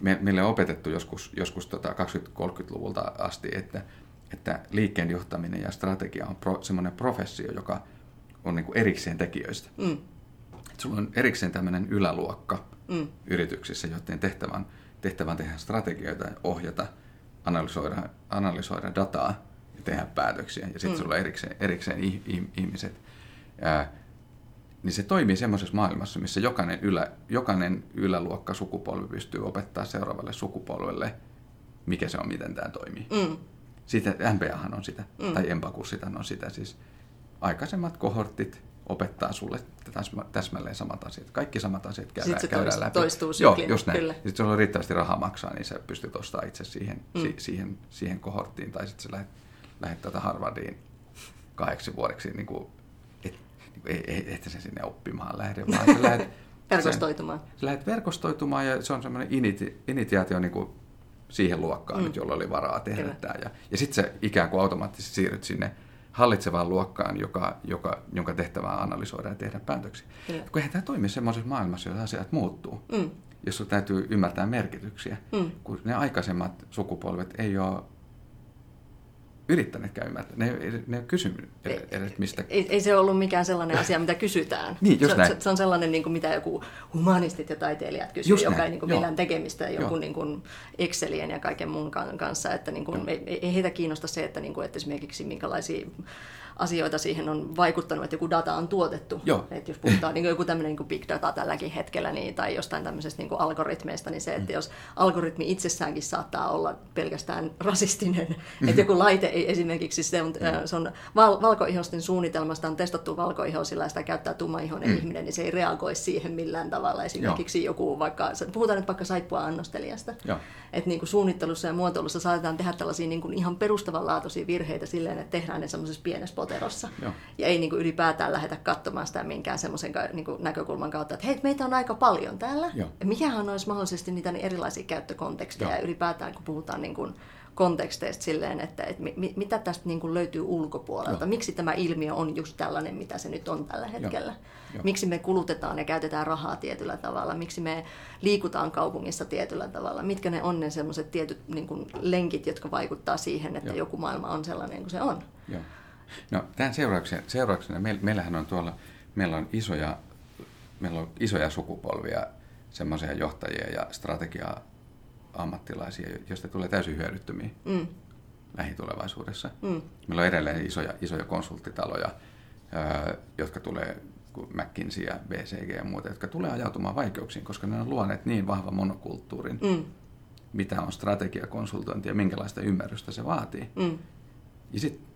[SPEAKER 2] me, meille on opetettu joskus, joskus tota 20-30-luvulta asti, että, että liikkeen johtaminen ja strategia on pro, semmoinen professio, joka on niin kuin erikseen tekijöistä. Mm. Et sulla on erikseen tämmöinen yläluokka mm. yrityksissä, joiden tehtävän, tehtävän tehdä strategioita, ohjata, analysoida, analysoida dataa tehdä päätöksiä. Ja sitten mm. sulla erikseen, erikseen ihmiset. Ää, niin se toimii semmoisessa maailmassa, missä jokainen, ylä, jokainen yläluokka sukupolvi pystyy opettaa seuraavalle sukupolvelle, mikä se on, miten tämä toimii. Mm. Siitä MBAhan on sitä, mm. tai Empakussitan on sitä. Siis aikaisemmat kohortit opettaa sulle täsmä, täsmälleen samat asiat. Kaikki samat asiat käydään,
[SPEAKER 1] se
[SPEAKER 2] käydään läpi.
[SPEAKER 1] toistuu
[SPEAKER 2] Joo,
[SPEAKER 1] syklin,
[SPEAKER 2] just näin.
[SPEAKER 1] kyllä.
[SPEAKER 2] Sitten sulla on riittävästi rahaa maksaa, niin sä pystyt ostamaan itse siihen, mm. si, siihen, siihen kohorttiin. Tai sitten sä lähdet, lähdet tätä Harvardiin kahdeksi vuodeksi, niin kuin, et, niin kuin, ei, et sä sinne oppimaan lähde, vaan sä lähdet,
[SPEAKER 1] Verkostoitumaan.
[SPEAKER 2] Sä, sä lähdet verkostoitumaan ja se on semmoinen initi, initiaatio niin kuin siihen luokkaan mm. nyt, jolla oli varaa tehdä Kyllä. tämä. Ja, ja sitten sä ikään kuin automaattisesti siirryt sinne hallitsevaan luokkaan, joka, joka, jonka tehtävää analysoida ja tehdä päätöksiä. Kyllä. Kun eihän tämä toimi semmoisessa maailmassa, jossa asiat muuttuu, mm. jossa täytyy ymmärtää merkityksiä, mm. kun ne aikaisemmat sukupolvet ei ole yrittäneetkään ymmärtää. Ne, ne ei kysynyt edes mistä.
[SPEAKER 1] Ei, ei se ollut mikään sellainen asia, mitä kysytään.
[SPEAKER 2] niin, just
[SPEAKER 1] se,
[SPEAKER 2] näin.
[SPEAKER 1] Se, se on sellainen, niin kuin, mitä joku humanistit ja taiteilijat kysyy, just joka näin. ei niin kuin, millään tekemistä joku niin kuin Excelien ja kaiken muun kanssa. Että niin kuin, ei, ei heitä kiinnosta se, että, niin kuin, että esimerkiksi minkälaisia asioita siihen on vaikuttanut, että joku data on tuotettu.
[SPEAKER 2] Joo.
[SPEAKER 1] Että jos puhutaan niin joku tämmöinen niin big data tälläkin hetkellä niin, tai jostain tämmöisestä niin algoritmeista, niin se, että mm. jos algoritmi itsessäänkin saattaa olla pelkästään rasistinen, mm. että joku laite ei esimerkiksi, se on, mm. se on val- valkoihosten suunnitelmasta on testattu valkoihosilla ja sitä käyttää tummaihoinen mm. ihminen, niin se ei reagoi siihen millään tavalla. Esimerkiksi Joo. joku vaikka, puhutaan nyt vaikka saippua annostelijasta, että niin kuin suunnittelussa ja muotoilussa saatetaan tehdä tällaisia niin kuin ihan perustavanlaatuisia virheitä silleen, että tehdään ne semmoisessa pienessä poterossa. Joo. Ja ei niin kuin ylipäätään lähdetä katsomaan sitä minkään semmoisen niin näkökulman kautta, että hei, meitä on aika paljon täällä. Joo. Ja mikähän olisi mahdollisesti niitä niin erilaisia käyttökonteksteja Joo. ja ylipäätään kun puhutaan niin kuin konteksteista silleen, että, että mi, mitä tästä niin kuin löytyy ulkopuolelta. Joo. Miksi tämä ilmiö on just tällainen, mitä se nyt on tällä hetkellä. Joo. Joo. Miksi me kulutetaan ja käytetään rahaa tietyllä tavalla. Miksi me liikutaan kaupungissa tietyllä tavalla. Mitkä ne on ne sellaiset tietyt niin kuin lenkit, jotka vaikuttaa siihen, että Joo. joku maailma on sellainen kuin se on.
[SPEAKER 2] Joo. No, tämän seurauksena, seurauksena meillähän on tuolla, meillä on isoja, meillä on isoja sukupolvia semmoisia johtajia ja strategia ammattilaisia, joista tulee täysin hyödyttömiä mm. lähitulevaisuudessa. Mm. Meillä on edelleen isoja, isoja konsulttitaloja, jotka tulee McKinsey ja BCG ja muuta, jotka tulee ajautumaan vaikeuksiin, koska ne on luoneet niin vahvan monokulttuurin, mm. mitä on strategiakonsultointi ja minkälaista ymmärrystä se vaatii. Mm. Ja sitten,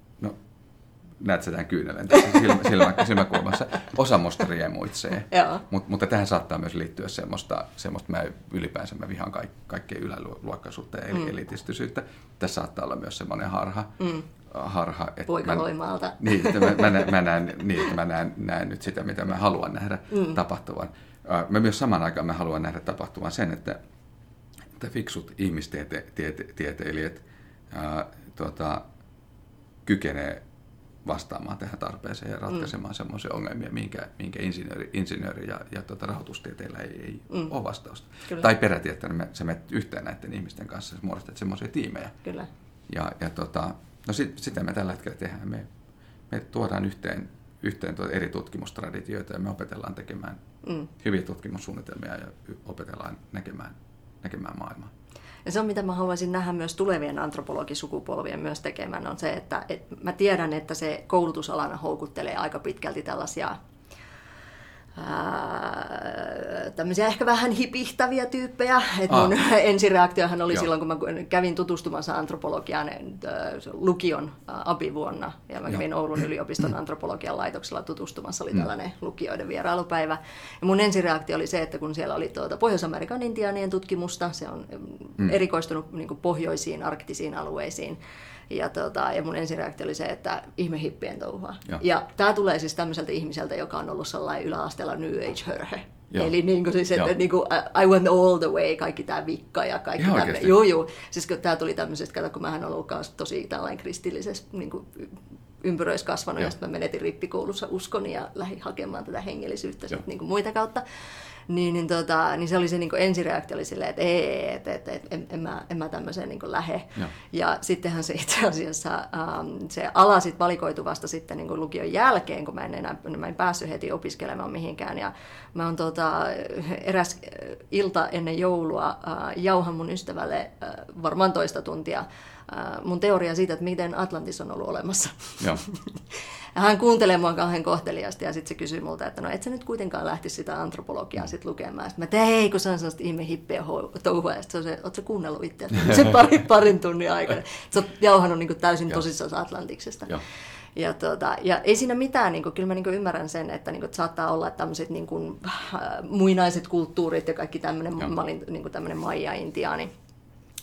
[SPEAKER 2] tämän kyynelen tässä silmä, silmäkulmassa. Osa musta riemuitsee, Mut, mutta tähän saattaa myös liittyä semmoista, semmoista mä ylipäänsä mä vihaan kaik, kaikkea yläluokkaisuutta ja mm. elitistisyyttä. Tässä saattaa olla myös semmoinen harha, mm. harha
[SPEAKER 1] että Poikaloimaalta. Mä,
[SPEAKER 2] niin, että mä, mä, mä, näen, niin, että mä näen, näen nyt sitä, mitä mä haluan nähdä mm. tapahtuvan. Mä myös saman aikaan mä haluan nähdä tapahtuvan sen, että, että fiksut ihmistieteilijät tuota, kykenee vastaamaan tähän tarpeeseen ja ratkaisemaan mm. semmoisia ongelmia, minkä, minkä insinööri, insinööri ja, ja tuota, rahoitustieteillä ei, ei mm. ole vastausta. Kyllä. Tai peräti, että me, sä menet yhteen näiden ihmisten kanssa, sä muodostat semmoisia tiimejä.
[SPEAKER 1] Kyllä.
[SPEAKER 2] Ja, ja tota, no sit, sitä me tällä hetkellä tehdään. Me, me tuodaan yhteen, yhteen tuota eri tutkimustraditioita ja me opetellaan tekemään mm. hyviä tutkimussuunnitelmia ja opetellaan näkemään, näkemään maailmaa.
[SPEAKER 1] Ja se on, mitä mä haluaisin nähdä myös tulevien antropologisukupolvien myös tekemään, on se, että, että mä tiedän, että se koulutusalana houkuttelee aika pitkälti tällaisia tämmöisiä ehkä vähän hipihtäviä tyyppejä. Et mun ah. ensireaktiohan oli Joo. silloin, kun mä kävin tutustumassa antropologiaan lukion abivuonna. Ja mä kävin Joo. Oulun yliopiston antropologian laitoksella tutustumassa, oli mm. tällainen lukioiden vierailupäivä. Ja mun ensireaktio oli se, että kun siellä oli tuota Pohjois-Amerikan intiaanien tutkimusta, se on mm. erikoistunut niin pohjoisiin arktisiin alueisiin, ja, tota, ja mun ensireaktio oli se, että ihme hippien touhua. Ja, ja tämä tulee siis tämmöiseltä ihmiseltä, joka on ollut sellainen yläasteella New Age-hörhe. Joo. Eli niin kuin siis, että niin kuin, I went all the way, kaikki tämä vikka ja kaikki tämä. Joo, joo. Siis kun tämä tuli tämmöisestä, kato, kun mähän ollut tosi tällainen kristillisessä niin kuin, ympyröissä kasvanut, ja sitten mä menetin rippikoulussa uskoni ja lähdin hakemaan tätä hengellisyyttä sit, niin kuin muita kautta niin, niin, tota, niin se oli se niin kuin ensireaktio oli silleen, että ei, et, et, et, en, en, mä, en mä tämmöiseen niin lähe. Ja. ja sittenhän se itse asiassa, ähm, se ala sit valikoitu vasta sitten niin kuin lukion jälkeen, kun mä en enää mä en päässyt heti opiskelemaan mihinkään. Ja mä oon tota, eräs ilta ennen joulua äh, jauhan mun ystävälle äh, varmaan toista tuntia äh, mun teoria siitä, että miten Atlantis on ollut olemassa. Ja hän kuuntelee mua kauhean kohteliasti ja sitten se kysyy multa, että no et sä nyt kuitenkaan lähtisi sitä antropologiaa sit lukemaan. Sitten mä tein, ei kun se on sellaista ihme hippeä touhua. Ja sitten se, oot sä kuunnellut itse sen parin, parin tunnin aikana. Sä oot jauhannut niin täysin tosissaan Atlantiksesta. Ja. Ja, tota, ja ei siinä mitään, niin kuin, kyllä mä niin kuin ymmärrän sen, että, niin kuin, että saattaa olla tämmöiset niin kuin, äh, muinaiset kulttuurit ja kaikki tämmöinen, mä olin niin kuin tämmöinen Maija-intiaani,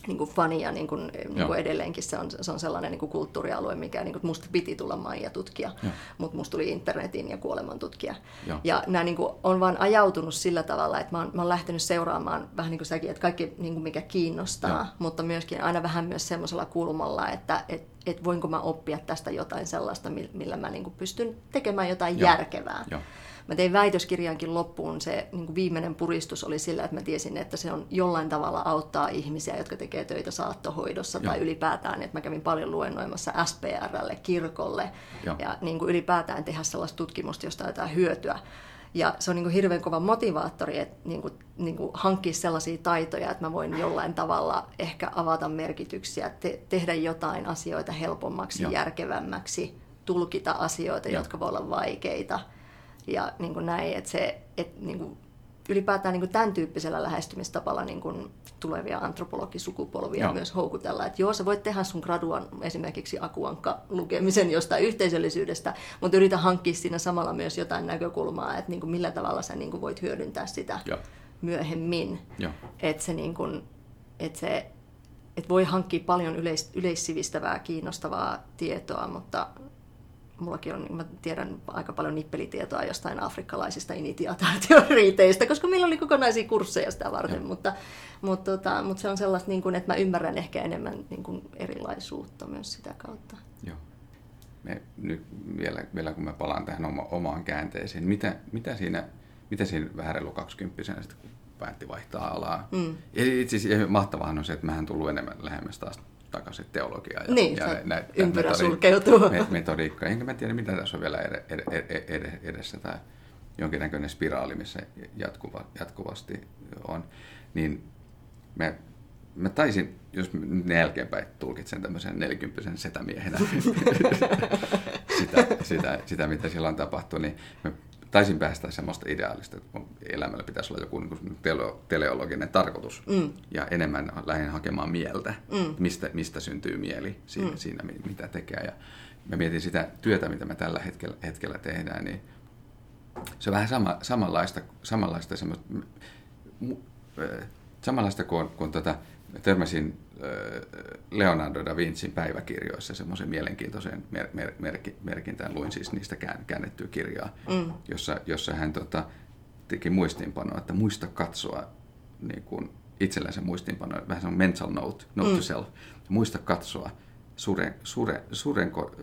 [SPEAKER 1] niin kuin fani ja niin kuin, niin kuin edelleenkin se on, se on sellainen niin kuin kulttuurialue, mikä niin kuin musta piti tulla Maija tutkia, mutta musta tuli internetin ja kuoleman tutkija. Ja, ja nämä niin kuin, on vaan ajautunut sillä tavalla, että mä oon, mä oon lähtenyt seuraamaan vähän niin kuin säkin, että kaikki niin kuin mikä kiinnostaa, ja. mutta myöskin aina vähän myös semmoisella kulmalla, että et, et voinko mä oppia tästä jotain sellaista, millä mä niin kuin pystyn tekemään jotain ja. järkevää. Ja mä tein väitöskirjankin loppuun, se niin viimeinen puristus oli sillä, että mä tiesin, että se on jollain tavalla auttaa ihmisiä, jotka tekee töitä saattohoidossa Joo. tai ylipäätään, että mä kävin paljon luennoimassa SPRlle, kirkolle Joo. ja niin kuin ylipäätään tehdä sellaista tutkimusta, josta jotain hyötyä. Ja se on niin kuin hirveän kova motivaattori, että niin kuin, niin kuin hankkia sellaisia taitoja, että mä voin jollain tavalla ehkä avata merkityksiä, te- tehdä jotain asioita helpommaksi, Joo. järkevämmäksi, tulkita asioita, Joo. jotka voi olla vaikeita – ja niin kuin näin, että se, että niin kuin ylipäätään niin kuin tämän tyyppisellä lähestymistapalla niin kuin tulevia antropologisukupolvia joo. myös houkutella. Että joo, sä voit tehdä sun graduan esimerkiksi akuankka lukemisen jostain yhteisöllisyydestä, mutta yritä hankkia siinä samalla myös jotain näkökulmaa, että niin kuin millä tavalla sä niin kuin voit hyödyntää sitä joo. myöhemmin. Että se, niin kuin, että se että voi hankkia paljon yleis, yleissivistävää, kiinnostavaa tietoa, mutta mullakin on, mä tiedän aika paljon nippelitietoa jostain afrikkalaisista initiaatioreiteistä, koska meillä oli kokonaisia kursseja sitä varten, ja. mutta, mutta, tota, mutta se on sellaista, niin kuin, että mä ymmärrän ehkä enemmän niin kuin erilaisuutta myös sitä kautta.
[SPEAKER 2] Joo. Me, nyt vielä, vielä kun mä palaan tähän oma, omaan käänteeseen, mitä, mitä siinä, mitä siinä vähän reilu 20 sitten kun päätti vaihtaa alaa? Mm. Itse asiassa mahtavahan on se, että mähän tullut enemmän lähemmäs taas takaisin teologiaa. Ja,
[SPEAKER 1] niin, ja näitä, ympyrä metodi- sulkeutuu.
[SPEAKER 2] Enkä mä tiedä, mitä tässä on vielä edessä tai jonkinnäköinen spiraali, missä jatkuva, jatkuvasti on. Niin me, mä taisin, jos jälkeenpäin tulkitsen tämmöisen 40 setämiehenä sitä, sitä, sitä, mitä silloin tapahtui, niin me taisin päästä semmoista ideaalista, että elämällä pitäisi olla joku niin tele- teleologinen tarkoitus mm. ja enemmän lähden hakemaan mieltä, mm. mistä, mistä syntyy mieli siinä, mm. siinä, mitä tekee. Ja mä mietin sitä työtä, mitä me tällä hetkellä, hetkellä tehdään, niin se on vähän sama, samanlaista, samanlaista, semmoista, samanlaista kuin, kuin tota, törmäsin Leonardo da Vincin päiväkirjoissa semmoisen mielenkiintoisen mer- mer- mer- merkintään. Luin siis niistä käännettyä kirjaa, mm. jossa, jossa hän tota, teki muistiinpanoa, että muista katsoa niin kuin itsellänsä muistiinpanoa, vähän semmoinen mental note, note mm. to self. Muista katsoa suren, sure, surenko,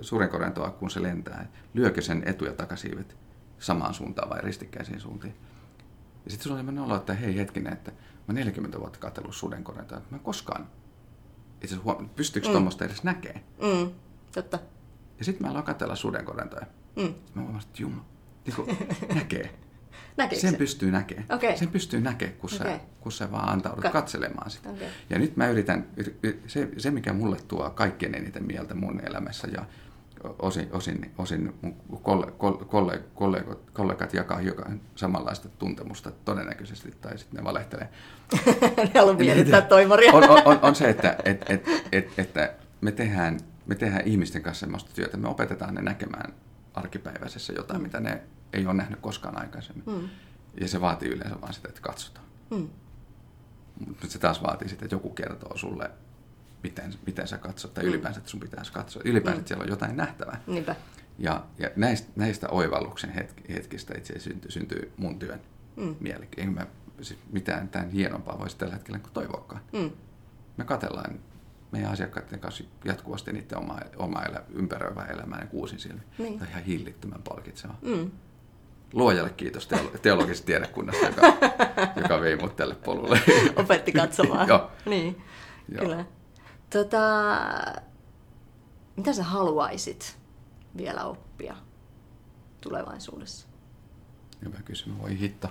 [SPEAKER 2] surenkorentoa, kun se lentää. Lyökö sen etu- ja takasiivet samaan suuntaan vai ristikkäisiin suuntiin? Ja sitten sulla oli olo, että hei hetkinen, että mä 40 vuotta katsellut sudenkorjata, että mä koskaan itse asiassa pystyykö mm. tuommoista edes näkee.
[SPEAKER 1] Mm, totta.
[SPEAKER 2] Ja sitten mä aloin katsella sudenkorentoja. Mm. Mä huomasin, että jumma, niin näkee.
[SPEAKER 1] Näkeekö
[SPEAKER 2] Sen
[SPEAKER 1] se?
[SPEAKER 2] pystyy näkemään. Okay. Sen pystyy näkemään, kun, okay. sä, kun sä vaan antaudut Ka- katselemaan sitä. Okay. Ja nyt mä yritän, se, se mikä mulle tuo kaikkein eniten mieltä mun elämässä ja osin, osin, osin mun kolle, kolle, kollegot, kollegat jakaa hiukan samanlaista tuntemusta todennäköisesti, tai sitten ne valehtelee.
[SPEAKER 1] ne haluaa miellyttää toimaria.
[SPEAKER 2] on, on, on, on se, että et, et, et, että me, tehdään, me tehdään ihmisten kanssa sellaista työtä, me opetetaan ne näkemään arkipäiväisessä jotain, mm. mitä ne ei ole nähnyt koskaan aikaisemmin. Mm. Ja se vaatii yleensä vain sitä, että katsotaan. Mm. Mutta se taas vaatii sitä, että joku kertoo sulle miten, miten sä katsot, tai mm. ylipäänsä, että sun pitäisi katsoa. Ylipäänsä, mm. että siellä on jotain nähtävää.
[SPEAKER 1] Niinpä.
[SPEAKER 2] Ja, ja näistä, näistä oivalluksen hetkistä itse syntyy, syntyy mun työn mm. mieli. Ei mä siis mitään tämän hienompaa voisi tällä hetkellä kuin toivoakaan. Mm. Me katellaan meidän asiakkaiden kanssa jatkuvasti niiden omaa, oma elä, ympäröivää elämää ja kuusin silmin. Niin. Tämä on ihan hillittömän palkitseva. Mm. Luojalle kiitos teolo- teologisesta tiedekunnasta, joka, joka vei mut tälle polulle.
[SPEAKER 1] Opetti katsomaan.
[SPEAKER 2] Joo.
[SPEAKER 1] Niin, Joo. kyllä. Tota, mitä sä haluaisit vielä oppia tulevaisuudessa?
[SPEAKER 2] Hyvä kysymys, voi hitto.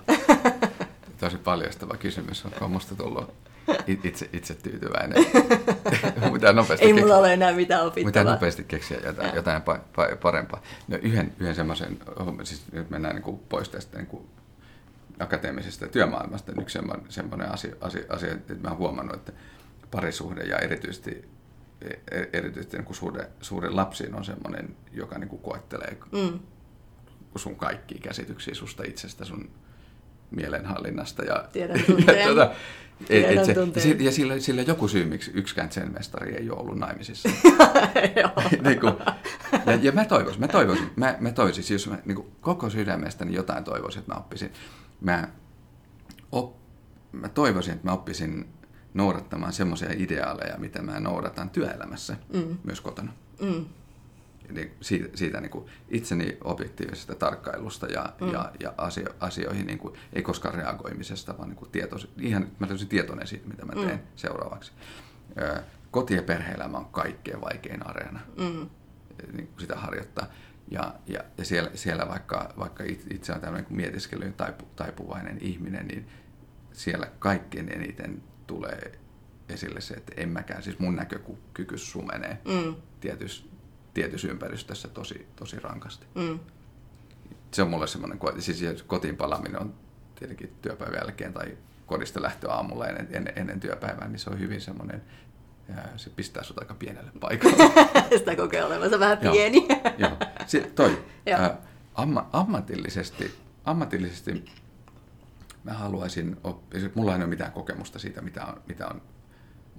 [SPEAKER 2] Tosi paljastava kysymys, onko musta tullut itse, itse tyytyväinen.
[SPEAKER 1] mitä nopeasti Ei mulla ole enää mitään opittavaa.
[SPEAKER 2] Mitä nopeasti keksiä jotain, jotain pa, pa, parempaa. No yhden, yhden semmoisen, siis nyt mennään niin kuin pois tästä niin kuin akateemisesta työmaailmasta. Yksi semmoinen, semmoinen asia, asia, asia, että mä oon huomannut, että parisuhde ja erityisesti e- erityisesti niin kuin suhde, suhde lapsiin on semmoinen, joka niin kuin koettelee mm. sun kaikkia käsityksiä susta itsestä, sun mielenhallinnasta. Ja,
[SPEAKER 1] Tiedän ja, tuota,
[SPEAKER 2] et, et se, ja sillä, sillä joku syy, miksi yksikään sen mestari ei ole ollut naimisissa. niin kuin, ja, ja mä toivoisin, mä toivoisin, mä, mä toivoisin, siis jos mä niin kuin koko sydämestäni jotain toivoisin, että mä oppisin. Mä, op, mä toivoisin, että mä oppisin noudattamaan semmoisia ideaaleja, mitä mä noudatan työelämässä, mm. myös kotona. Mm. Niin siitä, siitä niin kuin itseni objektiivisesta tarkkailusta ja, mm. ja, ja asio, asioihin niin kuin, ei koskaan reagoimisesta, vaan niin kuin tietois, ihan mä tietoinen siitä, mitä mä teen mm. seuraavaksi. Koti- ja perhe-elämä on kaikkein vaikein areena mm. niin kuin sitä harjoittaa. Ja, ja, ja siellä, siellä vaikka, vaikka itse on tämmöinen mietiskelyyn taipu, taipuvainen ihminen, niin siellä kaikkein eniten tulee esille se, että en mäkään, siis mun näkökyky sumenee mm. tietyssä, tietyssä ympäristössä tosi, tosi rankasti. Mm. Se on mulle semmoinen, siis kotiin palaaminen on tietenkin työpäivän jälkeen tai kodista lähtö aamulla ennen, ennen, ennen työpäivää, niin se on hyvin semmoinen, se pistää sut aika pienelle paikalle.
[SPEAKER 1] Sitä kokee olevansa vähän pieni.
[SPEAKER 2] joo, joo. Se, toi, amma, ammatillisesti, ammatillisesti mä haluaisin oppia, mulla ei ole mitään kokemusta siitä, mitä on, mitä on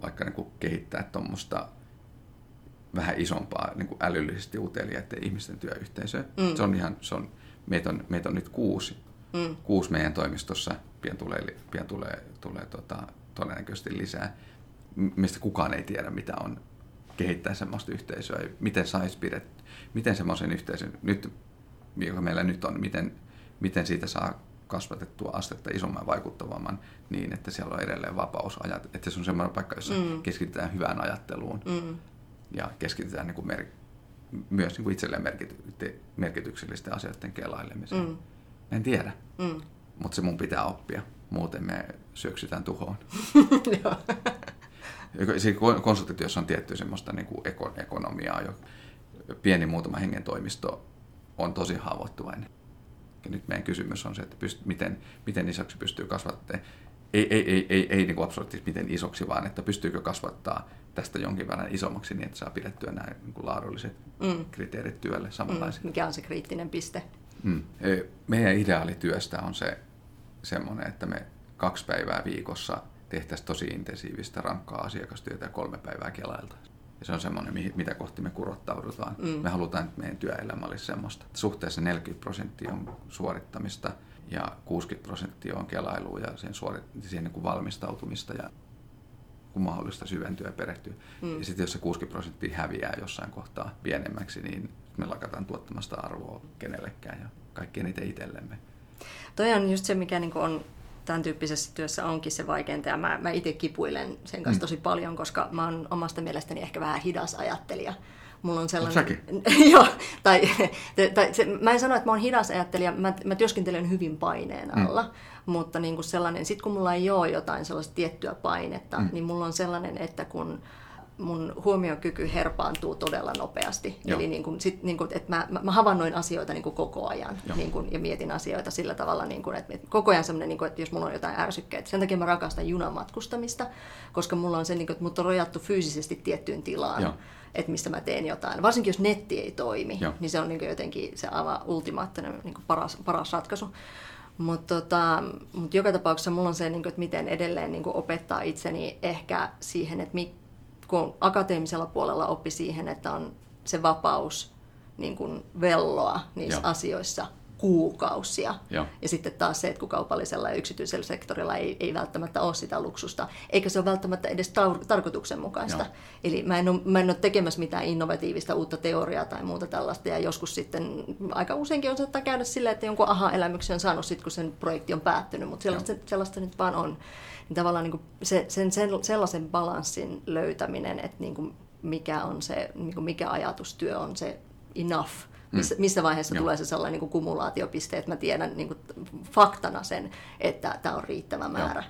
[SPEAKER 2] vaikka niin kuin kehittää tuommoista vähän isompaa niin kuin älyllisesti uteliaiden ihmisten työyhteisöä. Mm. Se on ihan, se on, meitä on, meitä on nyt kuusi, mm. kuusi meidän toimistossa, pian tulee, pian tulee, tulee tota, todennäköisesti lisää, mistä kukaan ei tiedä, mitä on kehittää semmoista yhteisöä, miten saisi pidet, miten semmoisen yhteisön, nyt, joka meillä nyt on, miten, miten siitä saa kasvatettua astetta isomman vaikuttavamman niin, että siellä on edelleen vapaus ajat, että se on semmoinen paikka, jossa mm. keskitytään hyvään ajatteluun mm. ja keskitytään niin kuin mer- myös niin kuin itselleen merkity- merkityksellisten asioiden kelailemiseen. Mm. En tiedä, mm. mutta se mun pitää oppia, muuten me syöksytään tuhoon. Siinä konsultaatiossa on tietty semmoista niin kuin ekonomiaa, jo pieni muutama hengen toimisto on tosi haavoittuvainen. Ja nyt meidän kysymys on se, että pyst- miten, miten isoksi pystyy kasvattamaan. Ei, ei, ei, ei, ei niin absoluuttisesti miten isoksi, vaan että pystyykö kasvattaa tästä jonkin verran isommaksi niin, että saa pidettyä nämä niin kuin laadulliset mm. kriteerit työlle samanlaisina.
[SPEAKER 1] Mm. Mikä on se kriittinen piste?
[SPEAKER 2] Mm. E, meidän ideaalityöstä on se semmoinen, että me kaksi päivää viikossa tehtäisiin tosi intensiivistä, rankkaa asiakastyötä ja kolme päivää kelailta. Ja se on semmoinen, mitä kohti me kurottaudutaan. Mm. Me halutaan, että meidän työelämä olisi semmoista. Suhteessa 40 prosenttia on suorittamista ja 60 prosenttia on kelailua ja sen suorit- siihen niin kuin valmistautumista ja kun mahdollista syventyä ja perehtyä. Mm. Ja sitten jos se 60 prosenttia häviää jossain kohtaa pienemmäksi, niin me lakataan tuottamasta arvoa kenellekään ja kaikkien niitä itsellemme.
[SPEAKER 1] Toi on just se, mikä niin on tämän tyyppisessä työssä onkin se vaikeinta ja mä, mä itse kipuilen sen kanssa mm. tosi paljon, koska mä oon omasta mielestäni ehkä vähän hidas ajattelija.
[SPEAKER 2] Mulla on sellainen...
[SPEAKER 1] Joo, tai, tai se, mä en sano, että mä oon hidas ajattelija, mä, mä työskentelen hyvin paineen mm. alla, mm. mutta niin kuin sellainen, sit kun mulla ei ole jotain sellaista tiettyä painetta, mm. niin mulla on sellainen, että kun mun huomiokyky herpaantuu todella nopeasti. Joo. Eli niin kuin, sit, niin kuin, että mä, mä, mä havainnoin asioita niin kuin koko ajan niin kuin, ja mietin asioita sillä tavalla, niin kuin, että koko ajan semmoinen, niin kuin, että jos mulla on jotain ärsykkeitä. Sen takia mä rakastan junamatkustamista, koska mulla on se, niin kuin, että mut on rajattu fyysisesti tiettyyn tilaan. Joo että mistä mä teen jotain. Varsinkin jos netti ei toimi, Joo. niin se on niin jotenkin se aivan ultimaattinen niin paras, paras ratkaisu. Mutta tota, mut joka tapauksessa mulla on se, niin kuin, että miten edelleen niin kuin opettaa itseni ehkä siihen, että mi, kun akateemisella puolella oppi siihen, että on se vapaus niin kuin velloa niissä Joo. asioissa kuukausia. Joo. Ja sitten taas se, että kun kaupallisella ja yksityisellä sektorilla ei, ei välttämättä ole sitä luksusta, eikä se ole välttämättä edes tar- tarkoituksenmukaista. Joo. Eli mä en, ole, mä en ole tekemässä mitään innovatiivista uutta teoriaa tai muuta tällaista, ja joskus sitten aika useinkin on saattaa käydä silleen, että jonkun aha-elämyksen on saanut sitten, kun sen projekti on päättynyt, mutta sellaista, sellaista nyt vaan on niin tavallaan niin kuin se, sen, sen, sellaisen balanssin löytäminen, että niin kuin mikä on se, niin kuin mikä ajatustyö on se enough. Missä, missä vaiheessa Joo. tulee se sellainen niin kuin kumulaatiopiste, että mä tiedän niin kuin faktana sen, että tämä on riittävä määrä.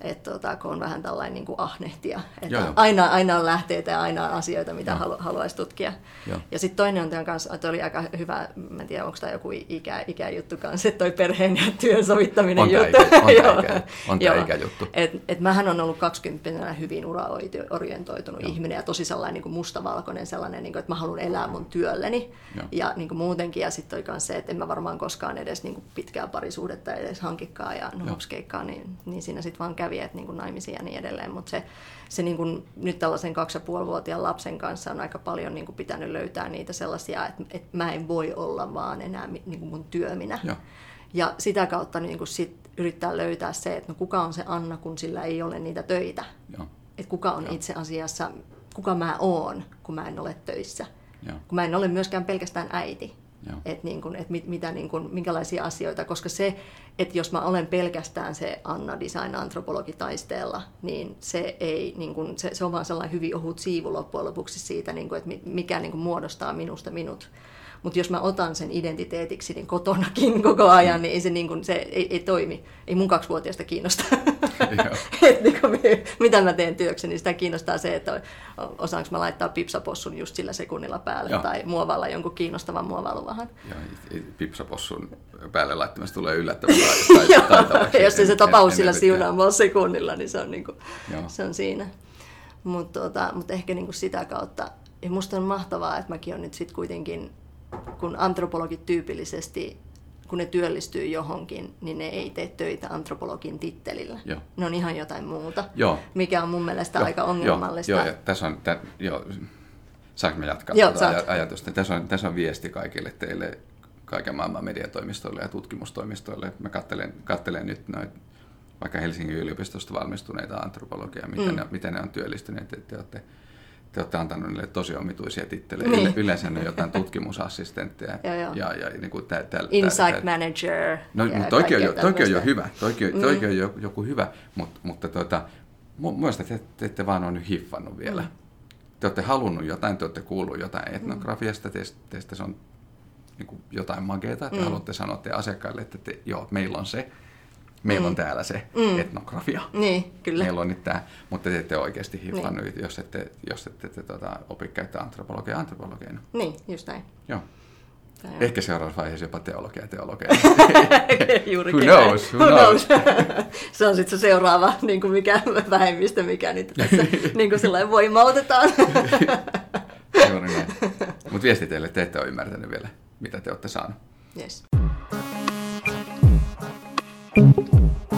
[SPEAKER 1] Että tota, kun on vähän tällainen niin kuin ahnehtija, että
[SPEAKER 2] Joo, joo.
[SPEAKER 1] aina, aina on lähteitä ja aina on asioita, mitä halu, haluaisi tutkia.
[SPEAKER 2] Joo.
[SPEAKER 1] Ja sitten toinen on tämän kanssa, että oli aika hyvä, mä en tiedä onko tämä joku ikä, ikäjuttu kanssa, että toi perheen ja työn sovittaminen
[SPEAKER 2] On
[SPEAKER 1] juttu.
[SPEAKER 2] ikä- on
[SPEAKER 1] Joo.
[SPEAKER 2] ikä- on
[SPEAKER 1] Joo.
[SPEAKER 2] ikäjuttu.
[SPEAKER 1] Et, et mähän on ollut 20 hyvin uraorientoitunut
[SPEAKER 2] Joo.
[SPEAKER 1] ihminen ja tosi sellainen niin kuin mustavalkoinen sellainen, niin kuin, että mä haluan elää mun työlleni.
[SPEAKER 2] Joo.
[SPEAKER 1] Ja niin kuin muutenkin, ja sitten toi kanssa se, että en mä varmaan koskaan edes niin kuin pitkää parisuudetta edes hankikkaa ja hopskeikkaa, niin, niin siinä sitten vaan kävi, että niin kuin naimisia ja niin edelleen. Mutta se, se niin kuin, nyt tällaisen kaksi ja puolivuotiaan lapsen kanssa on aika paljon niin kuin pitänyt löytää niitä sellaisia, että, että mä en voi olla vaan enää niin kuin mun työminä.
[SPEAKER 2] Joo.
[SPEAKER 1] Ja sitä kautta niin kuin sit yrittää löytää se, että no kuka on se Anna, kun sillä ei ole niitä töitä.
[SPEAKER 2] Joo.
[SPEAKER 1] Että kuka on
[SPEAKER 2] Joo.
[SPEAKER 1] itse asiassa, kuka mä oon, kun mä en ole töissä.
[SPEAKER 2] Joo.
[SPEAKER 1] Kun mä en ole myöskään pelkästään äiti. Että niin kun, et mit, mitä, niin kun, minkälaisia asioita, koska se, että jos mä olen pelkästään se Anna Design antropologi taisteella, niin se, ei, niin kun, se, se on vaan sellainen hyvin ohut siivu loppujen lopuksi siitä, niin kun, että mi- mikä niin kun muodostaa minusta minut. Mutta jos mä otan sen identiteetiksi niin kotonakin koko ajan, niin ei se, niin kun, se ei, ei toimi. Ei mun kaksivuotiaista kiinnosta. Et niin kun, mitä mä teen työkseni, niin sitä kiinnostaa se, että osaanko mä laittaa pipsapossun just sillä sekunnilla päälle
[SPEAKER 2] Joo.
[SPEAKER 1] tai muovailla jonkun kiinnostavan muovailuvahan.
[SPEAKER 2] Pipsapossun päälle laittamista tulee yllättävän taitavaksi.
[SPEAKER 1] jos ei se tapaus sillä siunaamalla sekunnilla, niin se on, niinku,
[SPEAKER 2] Joo.
[SPEAKER 1] se on siinä. Mutta tota, mut ehkä niinku sitä kautta, ja musta on mahtavaa, että mäkin on nyt sitten kuitenkin, kun antropologit tyypillisesti, kun ne työllistyy johonkin, niin ne ei tee töitä antropologin tittelillä.
[SPEAKER 2] Joo.
[SPEAKER 1] Ne on ihan jotain muuta,
[SPEAKER 2] Joo.
[SPEAKER 1] mikä on mun mielestä
[SPEAKER 2] Joo,
[SPEAKER 1] aika ongelmallista.
[SPEAKER 2] Joo, joo ja tässä on, tä, joo, saanko mä jatkaa
[SPEAKER 1] Joo,
[SPEAKER 2] tuota
[SPEAKER 1] saat.
[SPEAKER 2] aj- ajatusta? Tässä on, tässä on viesti kaikille teille, kaiken maailman mediatoimistoille ja tutkimustoimistoille. Mä kattelen, kattelen nyt noit, vaikka Helsingin yliopistosta valmistuneita antropologia, miten,
[SPEAKER 1] Mm.
[SPEAKER 2] ne, miten ne on työllistyneet. Että te olette, te olette antanut niille tosi omituisia tittelejä.
[SPEAKER 1] Niin.
[SPEAKER 2] Yle, yleensä ne on jotain tutkimusassistentteja.
[SPEAKER 1] Joo, joo.
[SPEAKER 2] Ja, ja niin kuin tä, tä,
[SPEAKER 1] Insight
[SPEAKER 2] tä-
[SPEAKER 1] manager.
[SPEAKER 2] No,
[SPEAKER 1] ja
[SPEAKER 2] mutta toikin on, jo, toikin on jo hyvä, toikin, toikin on jo, joku hyvä, mutta, mutta tuota, mu- mielestä te, te ette vaan ole nyt hiffannut vielä.
[SPEAKER 1] Mm.
[SPEAKER 2] Te olette halunnut jotain, te olette kuullut jotain etnografiasta, teistä, teistä se on niin kuin jotain makeata, te
[SPEAKER 1] Mm.
[SPEAKER 2] haluatte sanoa te asiakkaille, että te, joo, meillä on se, meillä on täällä se
[SPEAKER 1] Mm.
[SPEAKER 2] etnografia.
[SPEAKER 1] Niin, kyllä.
[SPEAKER 2] Meillä on nyt tämä, mutta te ette oikeasti hiffannut, jos ette, jos ette te, tuota, opi käyttää antropologia antropologeina.
[SPEAKER 1] Niin, just näin.
[SPEAKER 2] Joo.
[SPEAKER 1] Tämä on-
[SPEAKER 2] Ehkä seuraavassa vaiheessa jopa teologia teologia.
[SPEAKER 1] Juurikin
[SPEAKER 2] Who knows, who knows?
[SPEAKER 1] se on sitten se seuraava niin kuin mikä vähemmistö, mikä niitä tässä niin kuin sillä voimautetaan.
[SPEAKER 2] Juuri näin. Mutta viesti teille, te ette ole ymmärtänyt vielä, mitä te olette saanut.
[SPEAKER 1] yes. うん。